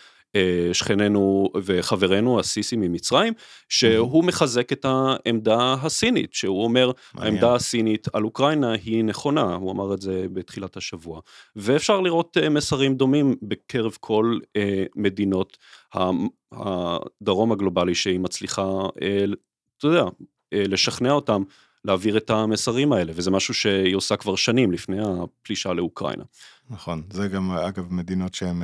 שכננו וחברנו הסיסי ממצרים, שהוא מחזק את העמדה הסינית, שהוא אומר, העמדה הסינית על אוקראינה היא נכונה, הוא אמר את זה בתחילת השבוע. ואפשר לראות אה, מסרים דומים בקרב כל אה, מדינות הדרום הגלובלי שהיא מצליחה, אתה יודע, לשכנע אותם להעביר את המסרים האלה, וזה משהו שהיא עושה כבר שנים לפני הפלישה לאוקראינה. נכון, זה גם אגב מדינות שהן...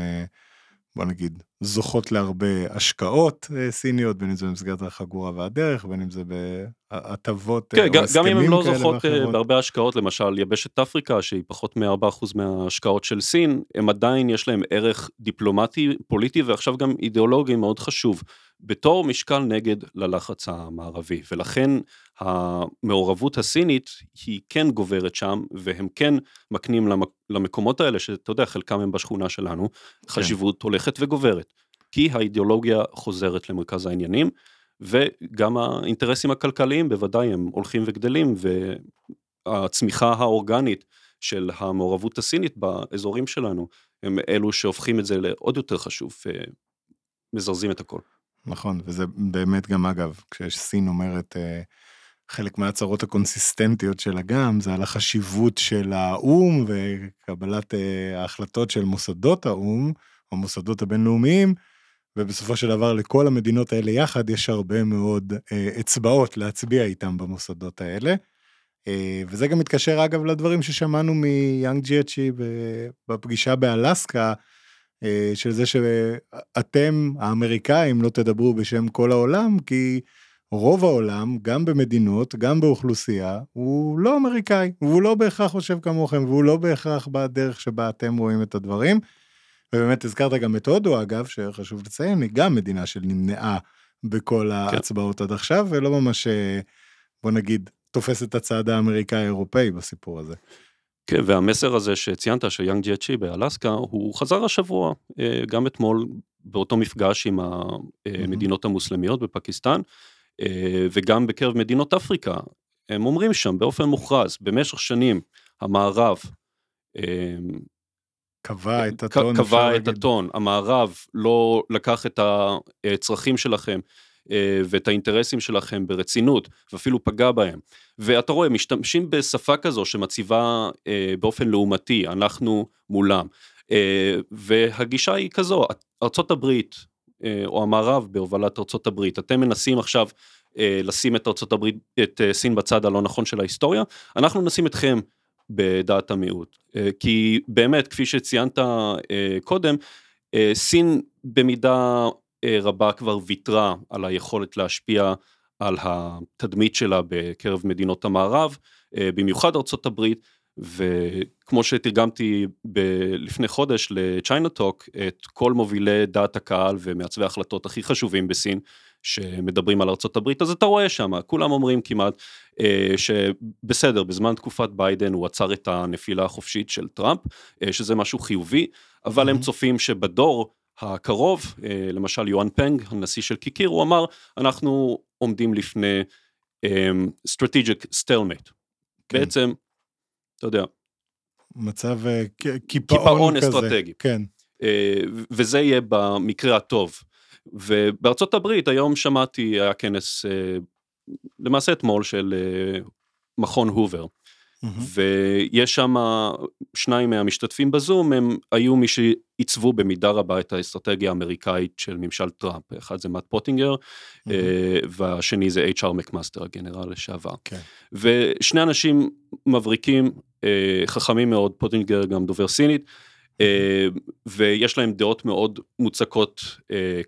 בוא נגיד, זוכות להרבה השקעות אה, סיניות, בין אם זה במסגרת החגורה והדרך, בין אם זה בהטבות אה, כן, או הסכמים כאלה ואחרות. גם אם הן לא זוכות אה, בהרבה השקעות, למשל יבשת אפריקה, שהיא פחות מ-4% מההשקעות של סין, הם עדיין יש להם ערך דיפלומטי, פוליטי ועכשיו גם אידיאולוגי מאוד חשוב. בתור משקל נגד ללחץ המערבי, ולכן המעורבות הסינית היא כן גוברת שם, והם כן מקנים למקומות האלה, שאתה יודע, חלקם הם בשכונה שלנו, כן. חשיבות הולכת וגוברת. כי האידיאולוגיה חוזרת למרכז העניינים, וגם האינטרסים הכלכליים בוודאי הם הולכים וגדלים, והצמיחה האורגנית של המעורבות הסינית באזורים שלנו, הם אלו שהופכים את זה לעוד יותר חשוב, ומזרזים את הכל. נכון, וזה באמת גם אגב, כשסין אומרת, אה, חלק מההצהרות הקונסיסטנטיות שלה גם, זה על החשיבות של האו"ם וקבלת אה, ההחלטות של מוסדות האו"ם, או המוסדות הבינלאומיים, ובסופו של דבר לכל המדינות האלה יחד יש הרבה מאוד אה, אצבעות להצביע איתם במוסדות האלה. וזה גם מתקשר אגב לדברים ששמענו מיאנג ג'יאצ'י בפגישה באלסקה, אה, של זה שאתם האמריקאים לא תדברו בשם כל העולם כי רוב העולם גם במדינות גם באוכלוסייה הוא לא אמריקאי והוא לא בהכרח חושב כמוכם והוא לא בהכרח בדרך שבה אתם רואים את הדברים. ובאמת הזכרת גם את הודו אגב שחשוב לציין היא גם מדינה שנמנעה בכל כן. ההצבעות עד עכשיו ולא ממש אה, בוא נגיד תופס את הצעד האמריקאי האירופאי בסיפור הזה. כן, והמסר הזה שציינת, של יאנג ג'יאצ'י באלסקה, הוא חזר השבוע, אה, גם אתמול, באותו מפגש עם המדינות המוסלמיות בפקיסטן, אה, וגם בקרב מדינות אפריקה. הם אומרים שם באופן מוכרז, במשך שנים, המערב, אה, קבע את הטון, קבע את הטון, המערב לא לקח את הצרכים שלכם. אה, ואת האינטרסים שלכם ברצינות, ואפילו פגע בהם. ואתה רואה, משתמשים בשפה כזו שמציבה אה, באופן לעומתי, אנחנו מולם. אה, והגישה היא כזו, הברית, או המערב בהובלת הברית, אתם מנסים עכשיו לשים את הברית, את סין בצד הלא נכון של ההיסטוריה, אנחנו נשים אתכם בדעת המיעוט. כי באמת, כפי שציינת קודם, סין במידה אה, רבה כבר ויתרה על היכולת להשפיע על התדמית שלה בקרב מדינות המערב, אה, במיוחד ארצות הברית, וכמו שתרגמתי ב- לפני חודש ל ChinaTalk את כל מובילי דעת הקהל ומעצבי ההחלטות הכי חשובים בסין שמדברים על הברית אז אתה רואה שם כולם אומרים כמעט אה, שבסדר בזמן תקופת ביידן הוא עצר את הנפילה החופשית של טראמפ אה, שזה משהו חיובי אבל הם Mhm. צופים שבדור הקרוב אה, למשל יואן פנג הנשיא של קיקיר הוא אמר אנחנו עומדים לפני אה, strategic stalemate כן. בעצם אתה יודע מצב אה, קיפאון כזה. אסטרטגי. כן, אה, וזה יהיה במקרה הטוב. ובארצות הברית היום שמעתי היה כנס אה, למעשה אתמול של אה, מכון הובר. ויש שם שניים מהמשתתפים בזום הם היו מי שעיצבו במידה רבה את האסטרטגיה האמריקאית של ממשל טראמפ אחד זה מאט פוטינגר מהמם. אה, והשני זה HR מקמאסטר הגנרל לשעבר. כן. ושני אנשים מבריקים אה, חכמים מאוד פוטינגר גם דובר סינית אה, ויש להם דעות מאוד מוצקות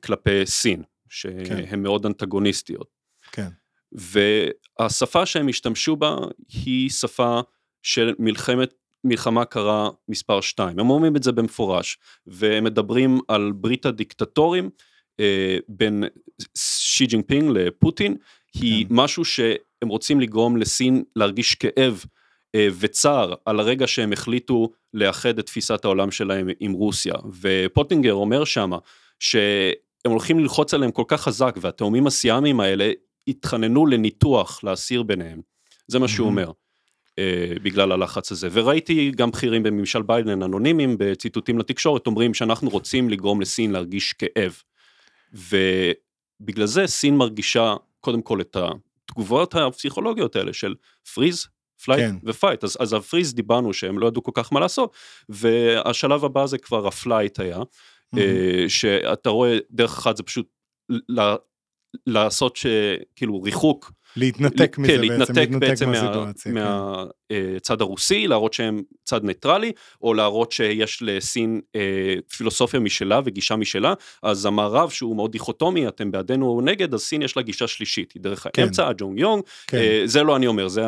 כלפי סין שהן מאוד אנטגוניסטיות. כן. והשפה שהם השתמשו בה היא שפה של מלחמת מלחמה קרה מספר 2 הם אומרים את זה במפורש והם מדברים על ברית הדיקטטורים אה, בין שי ג'ינפינג לפוטין. היא כן. משהו שהם רוצים לגרום לסין להרגיש כאב אה, וצער על הרגע שהם החליטו לאחד את תפיסת העולם שלהם עם רוסיה. ופוטינגר אומר שמה שהם הולכים ללחוץ עליהם כל כך חזק והתאומים הסיאמיים האלה יתחננו לניתוח להסיר ביניהם זה מה שהוא. אומר. אה, בגלל הלחץ הזה וראיתי גם בכירים בממשל ביידן אנונימיים בציטוטים לתקשורת אומרים שאנחנו רוצים לגרום לסין להרגיש כאב. ובגלל זה סין מרגישה קודם כל את התגובות הפסיכולוגיות האלה של freeze, flight כן. ו fight אז, אז ה freeze דיברנו שהם לא ידעו כל כך מה לעשות והשלב הבא זה כבר ה flight היה. אה, שאתה רואה דרך אחת זה פשוט לעשות שכאילו ריחוק להתנתק מזה כן, בעצם, להתנתק בעצם מה- מהסיטואציה. כן. מהצד הרוסי, להראות שהם צד ניטרלי, או להראות שיש לסין אה, פילוסופיה משלה וגישה משלה, אז המערב שהוא מאוד דיכוטומי, אתם בעדנו או נגד, אז סין יש לה גישה שלישית, היא דרך כן. האמצע, ה 中庸, כן, אה, זה לא אני אומר, זה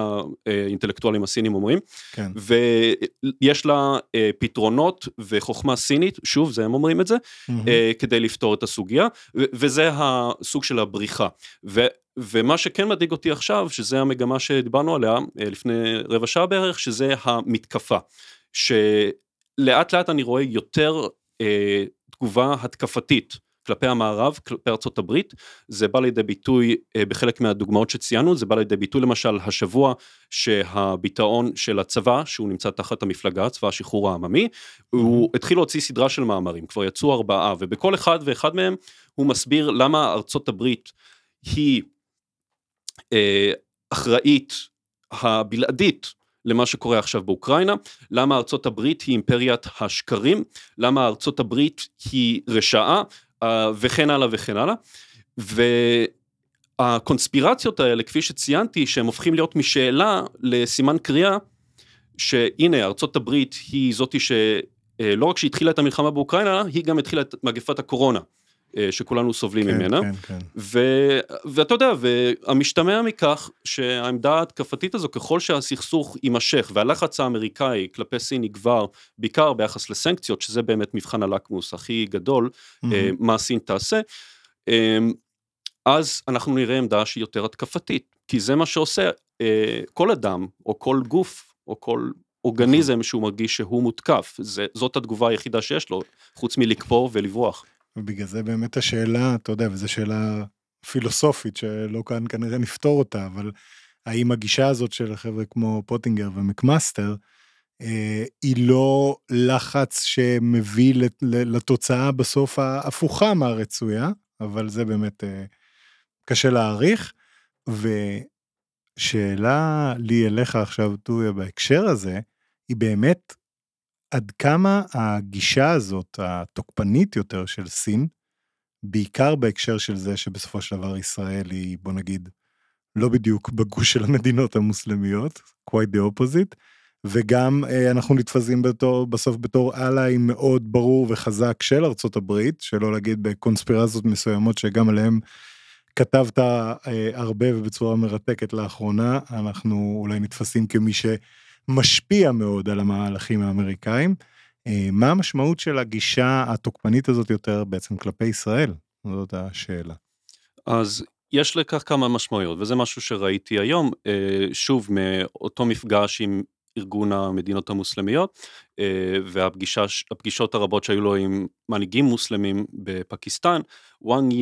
האינטלקטואלים הסינים אומרים, כן. ויש לה אה, פתרונות וחוכמה סינית, שוב, זה הם אומרים את זה. אה, כדי לפתור את הסוגיה, וזה הסוג של הבריחה. ו- ומה שכן מדאיג אותי עכשיו, שזה המגמה שדיברנו עליה אה, לפני רבע שעה בערך, שזה המתקפה. שלאט לאט אני רואה יותר אה, תגובה התקפתית כלפי המערב, כלפי ארצות הברית, זה בא לידי ביטוי אה, בחלק מהדוגמאות שציינו, זה בא לידי ביטוי למשל השבוע שהביטאון של הצבא, שהוא נמצא תחת המפלגה, צבא השחרור העממי, הוא התחיל להוציא סדרה של מאמרים, כבר יצאו ארבעה, ובכל אחד ואחד מהם הוא מסביר למה ארצות הברית היא אה, אחראית הבלעדית למה שקורה עכשיו באוקראינה, למה ארצות הברית היא אימפריית השקרים, למה ארצות הברית היא רשעה, אה, וכן הלאה וכן הלאה. והקונספירציות האלה, כפי שציינתי, שהם הופכים להיות משאלה לסימן קריאה, שהנה ארצות הברית היא זאתי שלא רק שהתחילה את המלחמה באוקראינה, היא גם התחילה את מגפת הקורונה, אה, שכולנו סובלים כן, ממנה. כן, כן. ו... ואתה יודע, והמשתמע מכך שהעמדה ההתקפתית הזו, ככל שהסכסוך יימשך והלחץ האמריקאי כלפי סין יגבר, בעיקר ביחס לסנקציות, שזה באמת מבחן הלקמוס הכי גדול, אה, מהמם. מה סין תעשה, אה, אז אנחנו נראה עמדה שהיא יותר התקפתית, כי זה מה שעושה אה, כל אדם, או כל גוף, או כל אורגניזם שהוא מרגיש שהוא מותקף, זה, זאת התגובה היחידה שיש לו, חוץ מלקפוא ולברוח. ובגלל זה באמת השאלה, אתה יודע, וזו שאלה פילוסופית שלא כאן כנראה נפתור אותה, אבל האם הגישה הזאת של חבר'ה כמו פוטינגר ומקמאסטר, אה, היא לא לחץ שמביא לתוצאה בסוף ההפוכה מהרצויה, אבל זה באמת אה, קשה להעריך. ושאלה לי אליך עכשיו, טוריה, בהקשר הזה, היא באמת עד כמה הגישה הזאת, התוקפנית יותר של סין, בעיקר בהקשר של זה שבסופו של דבר ישראל היא, בוא נגיד, לא בדיוק בגוש של המדינות המוסלמיות, quite the opposite, וגם אה, אנחנו נתפסים בתור, בסוף בתור אלאי מאוד ברור וחזק של ארצות הברית, שלא להגיד בקונספירציות מסוימות שגם עליהם כתבת אה, הרבה ובצורה מרתקת לאחרונה, אנחנו אולי נתפסים כמי משפיע מאוד על המהלכים האמריקאים. אה, מה המשמעות של הגישה התוקפנית הזאת יותר בעצם כלפי ישראל? זאת השאלה. אז יש לכך כמה משמעויות, וזה משהו שראיתי היום, אה, שוב, מאותו מפגש עם ארגון המדינות המוסלמיות, אה, והפגישות הרבות שהיו לו עם מנהיגים מוסלמים בפקיסטן, וואנג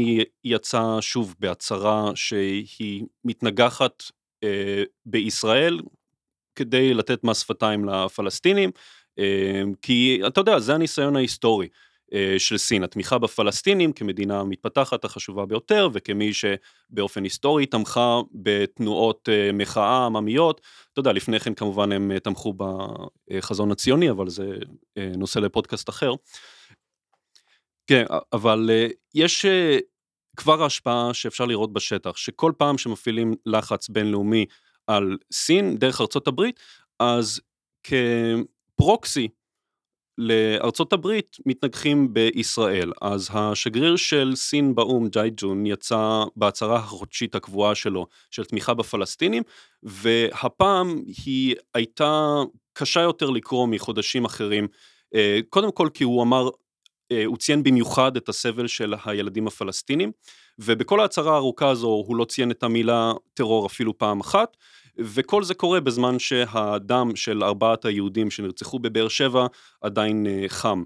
יצא שוב בהצהרה שהיא מתנגחת בישראל כדי לתת מס שפתיים לפלסטינים, כי אתה יודע, זה הניסיון ההיסטורי. אה, של סין, התמיכה בפלסטינים כמדינה מתפתחת החשובה ביותר וכמי שבאופן היסטורי תמכה בתנועות אה, מחאה עממיות, אתה יודע לפני כן כמובן הם אה, תמכו בחזון הציוני אבל זה נושא לפודקאסט אחר. כן, אבל יש כבר השפעה שאפשר לראות בשטח, שכל פעם שמפעילים לחץ בינלאומי על סין דרך ארצות הברית, אז כפרוקסי לארצות הברית מתנגחים בישראל, אז השגריר של סין באו"ם, ג'אי ג'ון, יצא בהצהרה החודשית הקבועה שלו של תמיכה בפלסטינים, והפעם היא הייתה קשה יותר לקרוא מחודשים אחרים, אה, קודם כל כי הוא אמר, הוא ציין במיוחד את הסבל של הילדים הפלסטינים, ובכל ההצהרה הארוכה הזו הוא לא ציין את המילה טרור אפילו פעם אחת, וכל זה קורה בזמן שהדם של ארבעת היהודים שנרצחו בבאר שבע עדיין אה, חם.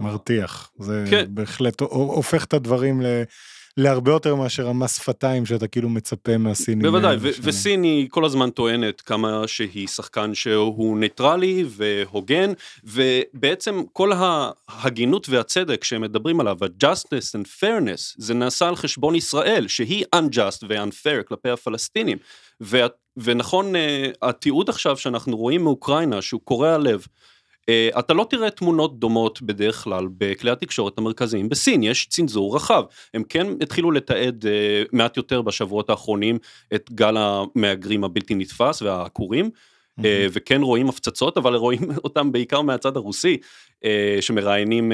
מרתיח, זה כן. בהחלט הופך את הדברים ל... להרבה יותר מאשר המס שפתיים שאתה כאילו מצפה מהסינים. בוודאי, ו- וסין היא כל הזמן טוענת כמה שהיא שחקן שהוא ניטרלי והוגן, ובעצם כל ההגינות והצדק שהם מדברים עליו, ה-justness and fairness, זה נעשה על חשבון ישראל, שהיא unjust ו-unfair כלפי הפלסטינים. ו- ונכון, אה, התיעוד עכשיו שאנחנו רואים מאוקראינה, שהוא קורע לב, אה, אתה לא תראה תמונות דומות בדרך כלל בכלי התקשורת המרכזיים בסין, יש צנזור רחב. הם כן התחילו לתעד אה, מעט יותר בשבועות האחרונים את גל המהגרים הבלתי נתפס והעקורים. Mm-hmm. וכן רואים הפצצות אבל רואים [laughs] אותם בעיקר מהצד הרוסי שמראיינים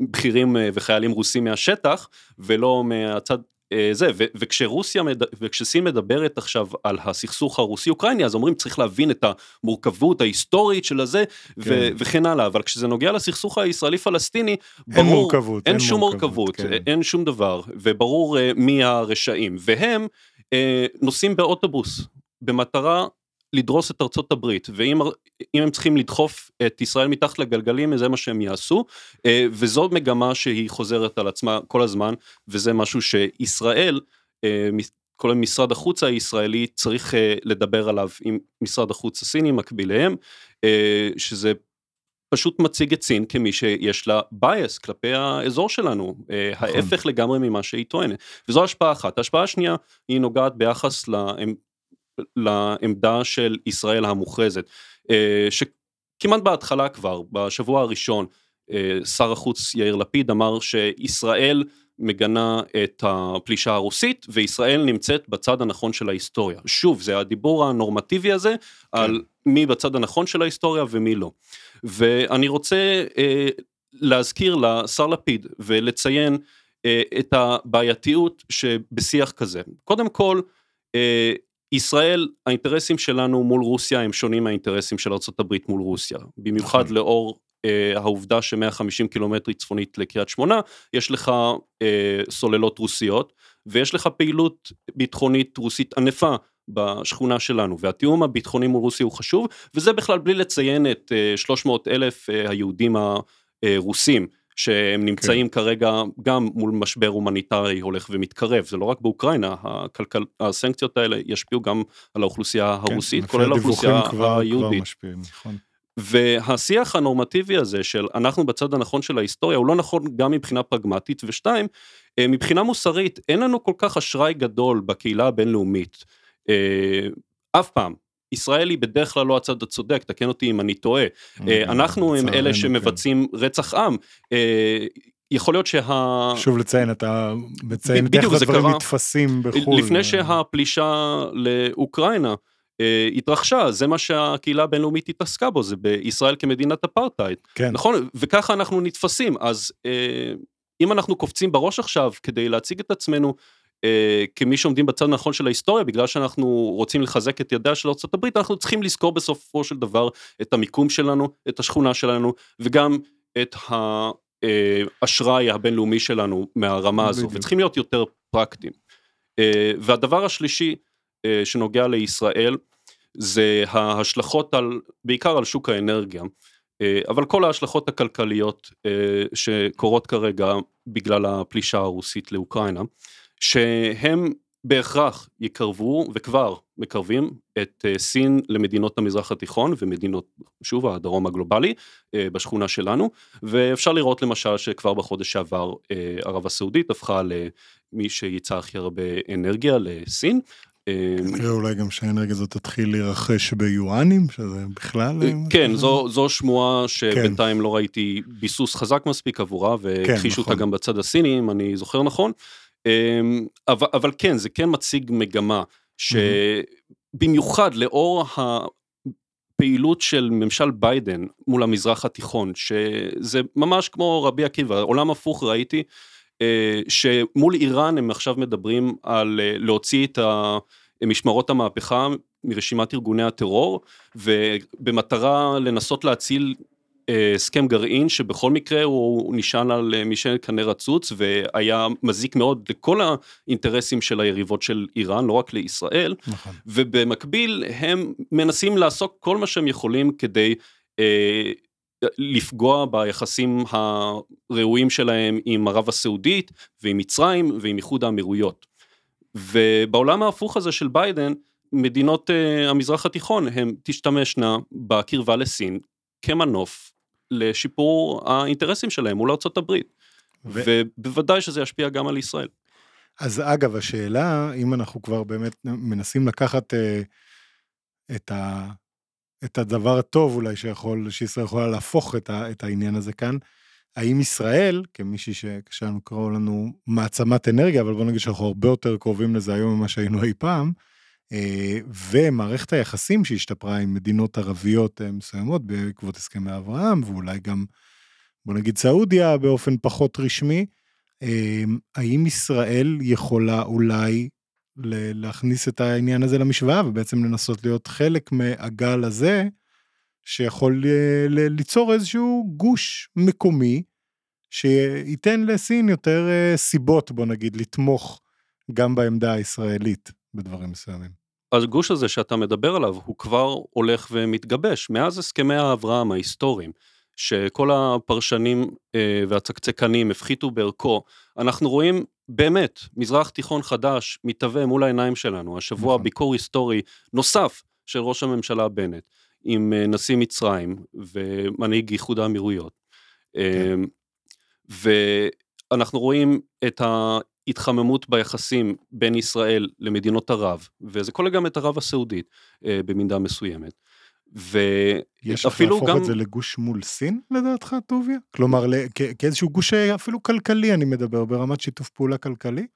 בכירים וחיילים רוסים מהשטח ולא מהצד זה, ו- וכשרוסיה, מד... וכשסין מדברת עכשיו על הסכסוך הרוסי-אוקראיני, אז אומרים צריך להבין את המורכבות ההיסטורית של הזה, כן. ו- וכן הלאה, אבל כשזה נוגע לסכסוך הישראלי-פלסטיני, ברור, אין מורכבות, אין, אין שום מורכבות, כן. אין שום דבר, וברור uh, מי הרשעים, והם uh, נוסעים באוטובוס, במטרה לדרוס את ארצות הברית, ואם הם צריכים לדחוף את ישראל מתחת לגלגלים, זה מה שהם יעשו, אה, וזו מגמה שהיא חוזרת על עצמה כל הזמן, וזה משהו שישראל, אה, כל משרד החוץ הישראלי צריך אה, לדבר עליו עם משרד החוץ הסיני, מקביליהם, שזה פשוט מציג את סין כמי שיש לה bias כלפי האזור שלנו, נכון. ההפך לגמרי ממה שהיא טוענת. וזו השפעה אחת. ההשפעה השנייה היא נוגעת ביחס לעמדה של ישראל המוכרזת, אה, שכמעט בהתחלה כבר, בשבוע הראשון, אה, שר החוץ יאיר לפיד אמר שישראל מגנה את הפלישה הרוסית וישראל נמצאת בצד הנכון של ההיסטוריה. שוב, זה הדיבור הנורמטיבי הזה כן. על מי בצד הנכון של ההיסטוריה ומי לא. ואני רוצה אה, להזכיר לשר לפיד ולציין אה, את הבעייתיות שבשיח כזה. קודם כל, אה, ישראל, האינטרסים שלנו מול רוסיה הם שונים מהאינטרסים של ארה"ב מול רוסיה, במיוחד נכון. לאור אה, העובדה ש-150 קילומטר צפונית לקריית שמונה, יש לך אה, סוללות רוסיות, ויש לך פעילות ביטחונית רוסית ענפה בשכונה שלנו, והתיאום הביטחוני מול רוסיה הוא חשוב, וזה בכלל בלי לציין את אה, 300 אלף אה, היהודים הרוסים. שהם נמצאים כן. כרגע גם מול משבר הומניטרי הולך ומתקרב, זה לא רק באוקראינה, הכלכל, הסנקציות האלה ישפיעו גם על האוכלוסייה כן, הרוסית, כולל האוכלוסייה היהודית. נכון. והשיח הנורמטיבי הזה של אנחנו בצד הנכון של ההיסטוריה הוא לא נכון גם מבחינה פרגמטית ושתיים אה, מבחינה מוסרית אין לנו כל כך אשראי גדול בקהילה הבינלאומית אה, אף פעם ישראל היא בדרך כלל לא הצד הצודק, תקן אותי אם אני טועה. אוקיי, אנחנו הם אלה כן. שמבצעים רצח עם. אה, יכול להיות שה... שוב לציין, אתה מציין איך הדברים נתפסים בחו"ל. לפני שהפלישה לאוקראינה אה, התרחשה, זה מה שהקהילה הבינלאומית התעסקה בו, זה בישראל כמדינת אפרטהייד. כן. נכון? וככה אנחנו נתפסים, אז אה, אם אנחנו קופצים בראש עכשיו כדי להציג את עצמנו אה, כמי שעומדים בצד הנכון של ההיסטוריה, בגלל שאנחנו רוצים לחזק את ידיה של ארה"ב, אנחנו צריכים לזכור בסופו של דבר את המיקום שלנו, את השכונה שלנו, וגם את האשראי הבינלאומי שלנו מהרמה הזו. וצריכים להיות יותר פרקטיים. אה, והדבר השלישי אה, שנוגע לישראל, זה ההשלכות על, בעיקר על שוק האנרגיה, אה, אבל כל ההשלכות הכלכליות אה, שקורות כרגע בגלל הפלישה הרוסית לאוקראינה, שהם בהכרח יקרבו וכבר מקרבים את אה, סין למדינות המזרח התיכון ומדינות, שוב, הדרום הגלובלי אה, בשכונה שלנו, ואפשר לראות למשל שכבר בחודש שעבר אה, ערב הסעודית הפכה למי שייצא הכי הרבה אנרגיה לסין. אה, נראה אולי גם שהאנרגיה הזאת תתחיל להירכש ביואנים, שזה בכלל... כן, זו, זו שמועה שבינתיים לא ראיתי ביסוס חזק מספיק עבורה, והכחישו אותה נכון. גם בצד הסיני, אם אני זוכר נכון. אמ, אבל, אבל כן, זה כן מציג מגמה, שבמיוחד לאור הפעילות של ממשל ביידן מול המזרח התיכון, שזה ממש כמו רבי עקיבא, עולם הפוך ראיתי, אה, שמול איראן הם עכשיו מדברים על אה, להוציא את ה... משמרות המהפכה מרשימת ארגוני הטרור, ובמטרה לנסות להציל הסכם גרעין שבכל מקרה הוא נשען על אה, משענת קנה רצוץ והיה מזיק מאוד לכל האינטרסים של היריבות של איראן, לא רק לישראל, נכון. ובמקביל הם מנסים לעשות כל מה שהם יכולים כדי אה, לפגוע ביחסים הראויים שלהם עם ערב הסעודית ועם מצרים ועם איחוד האמירויות. ובעולם ההפוך הזה של ביידן, מדינות uh, המזרח התיכון הן תשתמשנה בקרבה לסין כמנוף לשיפור האינטרסים שלהם מול הברית. ו- ובוודאי שזה ישפיע גם על ישראל. אז אגב, השאלה, אם אנחנו כבר באמת מנסים לקחת אה, את, ה, את הדבר הטוב אולי שיכול, שישראל יכולה להפוך את, ה, את העניין הזה כאן, האם ישראל, כמישהי שקשה לנו לקרוא לנו מעצמת אנרגיה, אבל בוא נגיד שאנחנו הרבה יותר קרובים לזה היום ממה שהיינו אי פעם, ומערכת היחסים שהשתפרה עם מדינות ערביות אה, מסוימות בעקבות הסכמי אברהם, ואולי גם, בוא נגיד סעודיה באופן פחות רשמי, אה, האם ישראל יכולה אולי להכניס את העניין הזה למשוואה ובעצם לנסות להיות חלק מהגל הזה, שיכול ליצור איזשהו גוש מקומי, שייתן לסין יותר אה, סיבות, בוא נגיד, לתמוך גם בעמדה הישראלית בדברים מסוימים. הגוש הזה שאתה מדבר עליו הוא כבר הולך ומתגבש מאז הסכמי האברהם ההיסטוריים שכל הפרשנים אה, והצקצקנים הפחיתו בערכו אנחנו רואים באמת מזרח תיכון חדש מתהווה מול העיניים שלנו השבוע נכון. ביקור היסטורי נוסף של ראש הממשלה בנט עם אה, נשיא מצרים ומנהיג איחוד האמירויות. אה, ואנחנו רואים את ההתחממות ביחסים בין ישראל למדינות ערב, וזה כולל גם את ערב הסעודית אה, במידה מסוימת. יש איך ואפילו להפוך גם, את זה לגוש מול סין לדעתך, טוביה? כלומר, כ- כאיזשהו גוש אה, אפילו כלכלי אני מדבר, ברמת שיתוף פעולה כלכלי?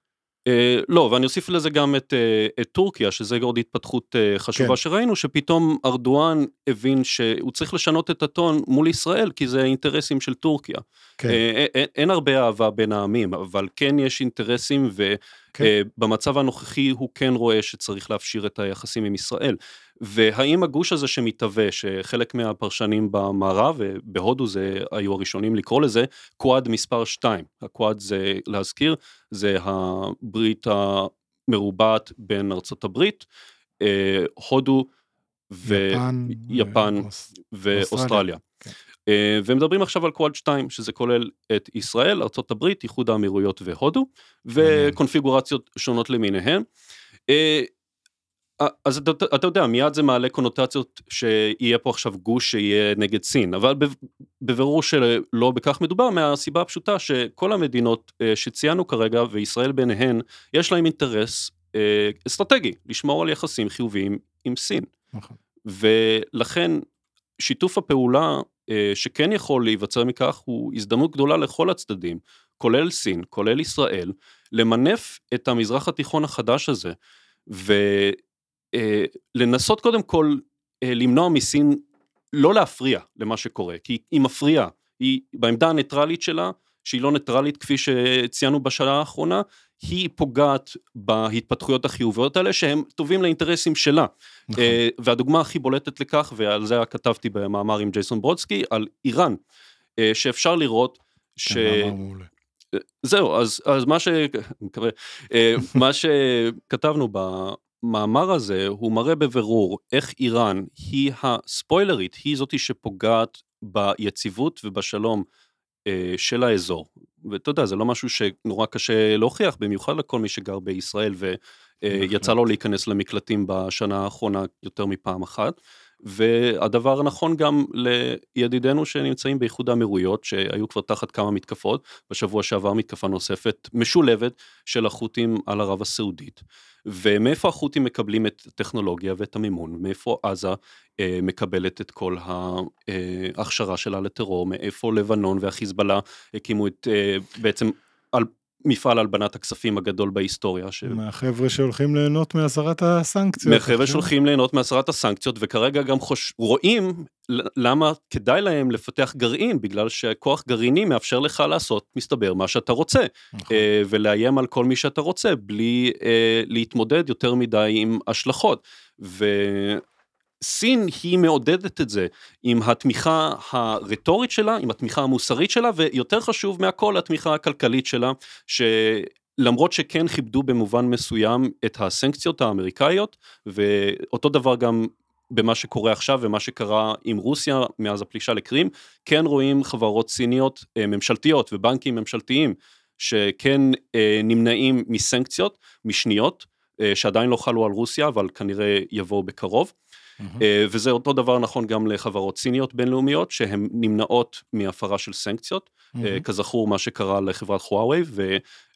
אה, לא, ואני אוסיף לזה גם את, אה, את טורקיה, שזה עוד התפתחות אה, חשובה כן. שראינו, שפתאום ארדואן הבין שהוא צריך לשנות את הטון מול ישראל, כי זה אינטרסים של טורקיה. כן, אין, אין הרבה אהבה בין העמים, אבל כן יש אינטרסים, כן. ובמצב הנוכחי הוא כן רואה שצריך להפשיר את היחסים עם ישראל. והאם הגוש הזה שמתהווה, שחלק מהפרשנים במערב, ובהודו זה היו הראשונים לקרוא לזה, קוואד מספר 2. הקוואד זה, להזכיר, זה הברית המרובעת בין ארצות הברית, אה, הודו יפן, ויפן ואוס- ואוסטרליה. כן. אה, ומדברים עכשיו על קוואד 2 שזה כולל את ישראל, ארה"ב, איחוד האמירויות והודו וקונפיגורציות שונות למיניהן. אה, אז אתה, אתה יודע מיד זה מעלה קונוטציות שיהיה פה עכשיו גוש שיהיה נגד סין אבל בבירור שלא בכך מדובר מהסיבה הפשוטה שכל המדינות אה, שציינו כרגע וישראל ביניהן יש להם אינטרס אה, אסטרטגי לשמור על יחסים חיוביים עם סין. נכון. ולכן שיתוף הפעולה אה, שכן יכול להיווצר מכך הוא הזדמנות גדולה לכל הצדדים, כולל סין, כולל ישראל, למנף את המזרח התיכון החדש הזה, ולנסות קודם כל אה, למנוע מסין לא להפריע למה שקורה, כי היא מפריעה, היא בעמדה הניטרלית שלה, שהיא לא ניטרלית כפי שציינו בשנה האחרונה, היא פוגעת בהתפתחויות החיוביות האלה שהם טובים לאינטרסים שלה. נכון. אה, והדוגמה הכי בולטת לכך, ועל זה כתבתי במאמר עם ג'ייסון ברודסקי, על איראן, אה, שאפשר לראות ש... כן. זהו, אז, אז מה ש... [laughs] אה, מה שכתבנו במאמר הזה, הוא מראה בבירור איך איראן היא הספוילרית, היא זאתי שפוגעת ביציבות ובשלום אה, של האזור. ואתה יודע, זה לא משהו שנורא קשה להוכיח, במיוחד לכל מי שגר בישראל ויצא בהחלט. לו להיכנס למקלטים בשנה האחרונה יותר מפעם אחת. והדבר נכון גם לידידינו שנמצאים באיחוד האמירויות, שהיו כבר תחת כמה מתקפות, בשבוע שעבר מתקפה נוספת משולבת של החות'ים על ערב הסעודית. ומאיפה החות'ים מקבלים את הטכנולוגיה ואת המימון, מאיפה עזה אה, מקבלת את כל ההכשרה שלה לטרור, מאיפה לבנון והחיזבאללה הקימו את אה, בעצם מפעל הלבנת הכספים הגדול בהיסטוריה. ש... מהחבר'ה שהולכים ליהנות מהסרת הסנקציות. מהחבר'ה עכשיו. שהולכים ליהנות מהסרת הסנקציות וכרגע גם חוש... רואים למה כדאי להם לפתח גרעין בגלל שכוח גרעיני מאפשר לך לעשות מסתבר מה שאתה רוצה נכון. אה, ולאיים על כל מי שאתה רוצה בלי אה, להתמודד יותר מדי עם השלכות. וסין היא מעודדת את זה עם התמיכה הרטורית שלה, עם התמיכה המוסרית שלה, ויותר חשוב מהכל התמיכה הכלכלית שלה, שלמרות שכן כיבדו במובן מסוים את הסנקציות האמריקאיות, ואותו דבר גם במה שקורה עכשיו ומה שקרה עם רוסיה מאז הפלישה לקרים, כן רואים חברות סיניות אה, ממשלתיות ובנקים ממשלתיים שכן אה, נמנעים מסנקציות משניות, אה, שעדיין לא חלו על רוסיה, אבל כנראה יבואו בקרוב. מהמם. אה, וזה אותו דבר נכון גם לחברות סיניות בינלאומיות, שהן נמנעות מהפרה של סנקציות. אה, מהמם. כזכור, מה שקרה לחברת חוואווי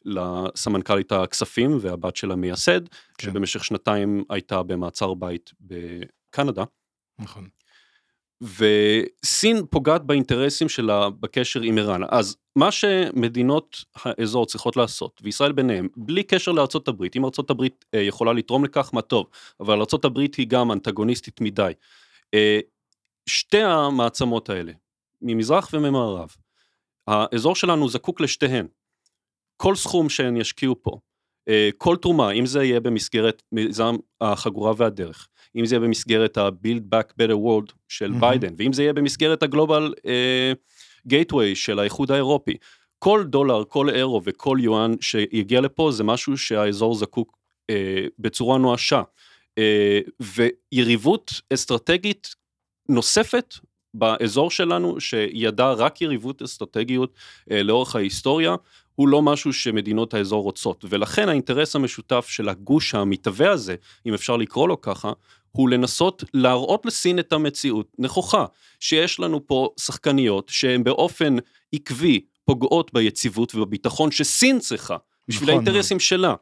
ולסמנכ"לית הכספים והבת של המייסד, כן. שבמשך שנתיים הייתה במעצר בית בקנדה. נכון. וסין פוגעת באינטרסים שלה בקשר עם איראן. אז מה שמדינות האזור צריכות לעשות, וישראל ביניהם, בלי קשר לארצות הברית, אם ארצות הברית אה, יכולה לתרום לכך, מה טוב, אבל ארצות הברית היא גם אנטגוניסטית מדי. אה, שתי המעצמות האלה, ממזרח וממערב, האזור שלנו זקוק לשתיהן. כל סכום שהן ישקיעו פה, אה, כל תרומה, אם זה יהיה במסגרת מיזם החגורה והדרך, אם זה יהיה במסגרת ה-Build Back Better World של מהמם. ביידן, ואם זה יהיה במסגרת הגלובל גייטווי של האיחוד האירופי, כל דולר, כל אירו וכל יואן שיגיע לפה זה משהו שהאזור זקוק אה, בצורה נואשה. אה, ויריבות אסטרטגית נוספת באזור שלנו, שידע רק יריבות אסטרטגיות אה, לאורך ההיסטוריה, הוא לא משהו שמדינות האזור רוצות, ולכן האינטרס המשותף של הגוש המתהווה הזה, אם אפשר לקרוא לו ככה, הוא לנסות להראות לסין את המציאות נכוחה, שיש לנו פה שחקניות שהן באופן עקבי פוגעות ביציבות ובביטחון שסין צריכה, בשביל נכון האינטרסים שלה.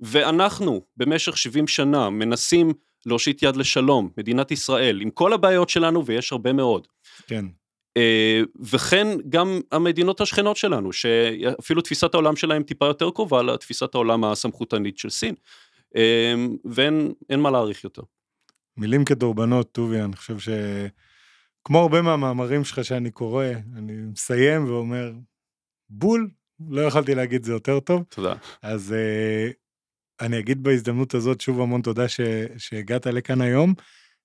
ואנחנו במשך 70 שנה מנסים להושיט יד לשלום, מדינת ישראל, עם כל הבעיות שלנו, ויש הרבה מאוד. כן. אה, וכן גם המדינות השכנות שלנו, שאפילו תפיסת העולם שלהם טיפה יותר קרובה לתפיסת העולם הסמכותנית של סין. אה, ואין אין מה להעריך יותר. מילים כדורבנות, טובי, אני חושב ש... כמו הרבה מהמאמרים שלך שאני קורא, אני מסיים ואומר, בול, לא יכולתי להגיד זה יותר טוב. תודה. אז uh, אני אגיד בהזדמנות הזאת שוב המון תודה ש, שהגעת לכאן היום,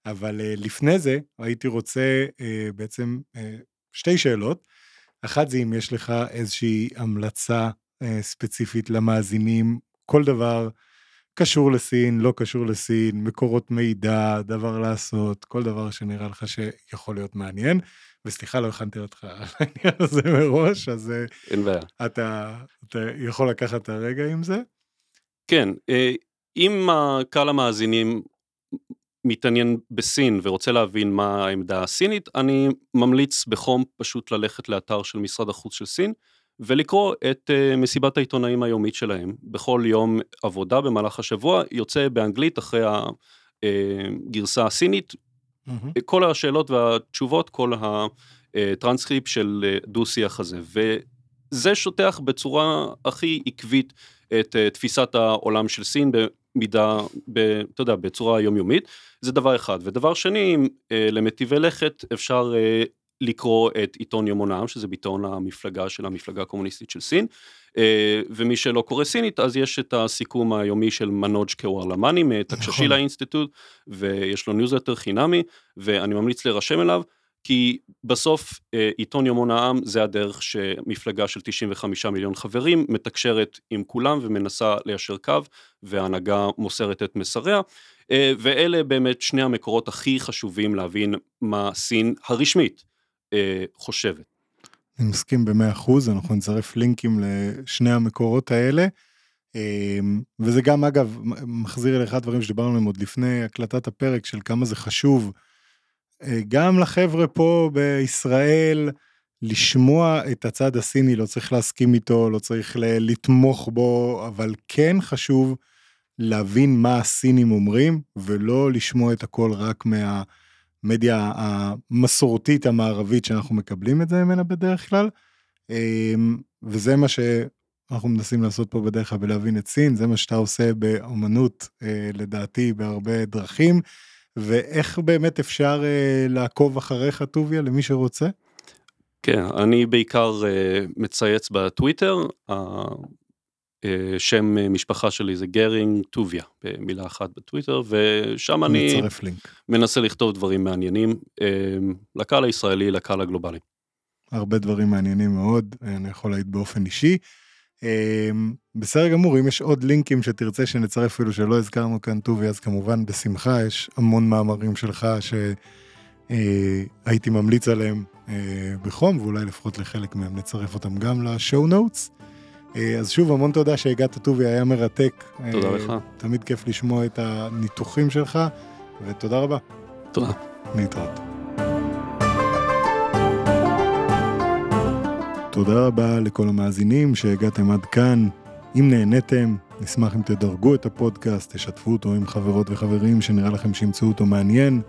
אבל uh, לפני זה הייתי רוצה uh, בעצם uh, שתי שאלות. אחת זה אם יש לך איזושהי המלצה ספציפית למאזינים, כל דבר קשור לסין, לא קשור לסין, מקורות מידע, דבר לעשות, כל דבר שנראה לך שיכול להיות מעניין. וסליחה, לא הכנתי אותך [laughs] על העניין הזה מראש, אז אה, אין בעיה. אתה, אתה יכול לקחת את הרגע עם זה? כן, אה, אם הקהל המאזינים מתעניין בסין ורוצה להבין מה העמדה הסינית, אני ממליץ בחום פשוט ללכת לאתר של משרד החוץ של סין ולקרוא את uh, מסיבת העיתונאים היומית שלהם. בכל יום עבודה במהלך השבוע יוצא באנגלית אחרי הגרסה הסינית, מהמם. כל השאלות והתשובות, כל הטרנסקריפט של אה, דו-שיח הזה. וזה שוטח בצורה הכי עקבית את אה, תפיסת העולם של סין במידה, ב, אתה יודע, בצורה יומיומית. זה דבר אחד. ודבר שני, אה, למטיבי לכת אפשר לקרוא את עיתון יומון העם, שזה בעיתון המפלגה של המפלגה הקומוניסטית של סין. אה, ומי שלא קורא סינית, אז יש את הסיכום היומי של מנוג' קוואלרמאני מטקששילה נכון. Institute, ויש לו ניוזלטר חינמי, ואני ממליץ להירשם אליו, כי בסוף אה, עיתון יומון העם זה הדרך שמפלגה של 95 מיליון חברים מתקשרת עם כולם ומנסה ליישר קו, וההנהגה מוסרת את מסריה. אה, ואלה באמת שני המקורות הכי חשובים להבין מה סין הרשמית אה, חושבת. אני מסכים במאה אחוז, אנחנו נצרף לינקים לשני המקורות האלה. וזה גם אגב מחזיר אל אחד הדברים שדיברנו עליהם עוד לפני הקלטת הפרק של כמה זה חשוב גם לחבר'ה פה בישראל לשמוע את הצד הסיני לא צריך להסכים איתו לא צריך לתמוך בו אבל כן חשוב להבין מה הסינים אומרים ולא לשמוע את הכל רק מהמדיה המסורתית המערבית שאנחנו מקבלים את זה ממנה בדרך כלל. אמ, וזה מה שאנחנו מנסים לעשות פה בדרך כלל ולהבין את סין זה מה שאתה עושה באמנות אה, לדעתי בהרבה דרכים. ואיך באמת אפשר אה, לעקוב אחריך טוביה למי שרוצה? כן, אני בעיקר uh, מצייץ בטוויטר, השם uh, משפחה שלי זה גרינג טוביה, במילה אחת בטוויטר, ושם אני לינק. מנסה לכתוב דברים מעניינים uh, לקהל הישראלי, לקהל הגלובלי. הרבה דברים מעניינים מאוד, אני יכול להעיד באופן אישי. אמ, בסדר גמור, אם יש עוד לינקים שתרצה שנצרף אפילו שלא הזכרנו כאן טובי, אז כמובן בשמחה, יש המון מאמרים שלך שהייתי ממליץ עליהם אה, בחום, ואולי לפחות לחלק מהם נצרף אותם גם לשואו נוטס. אה, אז שוב, המון תודה שהגעת טובי, היה מרתק. תודה אה, לך. תמיד כיף לשמוע את הניתוחים שלך, ותודה רבה. תודה. להתראות. תודה רבה לכל המאזינים שהגעתם עד כאן. אם נהניתם, נשמח אם תדרגו את הפודקאסט, תשתפו אותו עם חברות וחברים שנראה לכם שימצאו אותו מעניין.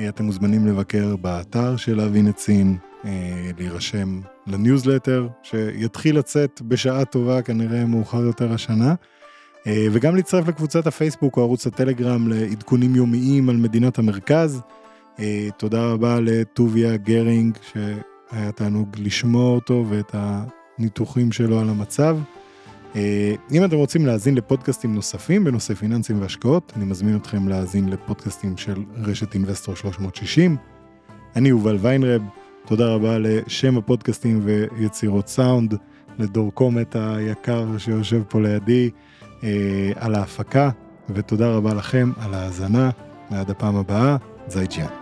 אה, אתם מוזמנים לבקר באתר של להבין את סין, אה, להירשם לניוזלטר, שיתחיל לצאת בשעה טובה, כנראה מאוחר יותר השנה. אה, וגם להצטרף לקבוצת הפייסבוק או ערוץ הטלגרם לעדכונים יומיים על מדינת המרכז. תודה רבה לטוביה גרינג, ש... היה תענוג לשמוע אותו ואת הניתוחים שלו על המצב. אה, אם אתם רוצים להאזין לפודקאסטים נוספים בנושא פיננסים והשקעות, אני מזמין אתכם להאזין לפודקאסטים של רשת אינבסטור 360. אני יובל ויינרב, תודה רבה לשמע, פודקאסטים ויצירות סאונד, לדור קומט היקר שיושב פה לידי, אה, על ההפקה, ותודה רבה לכם על ההאזנה, ועד הפעם הבאה, 再见.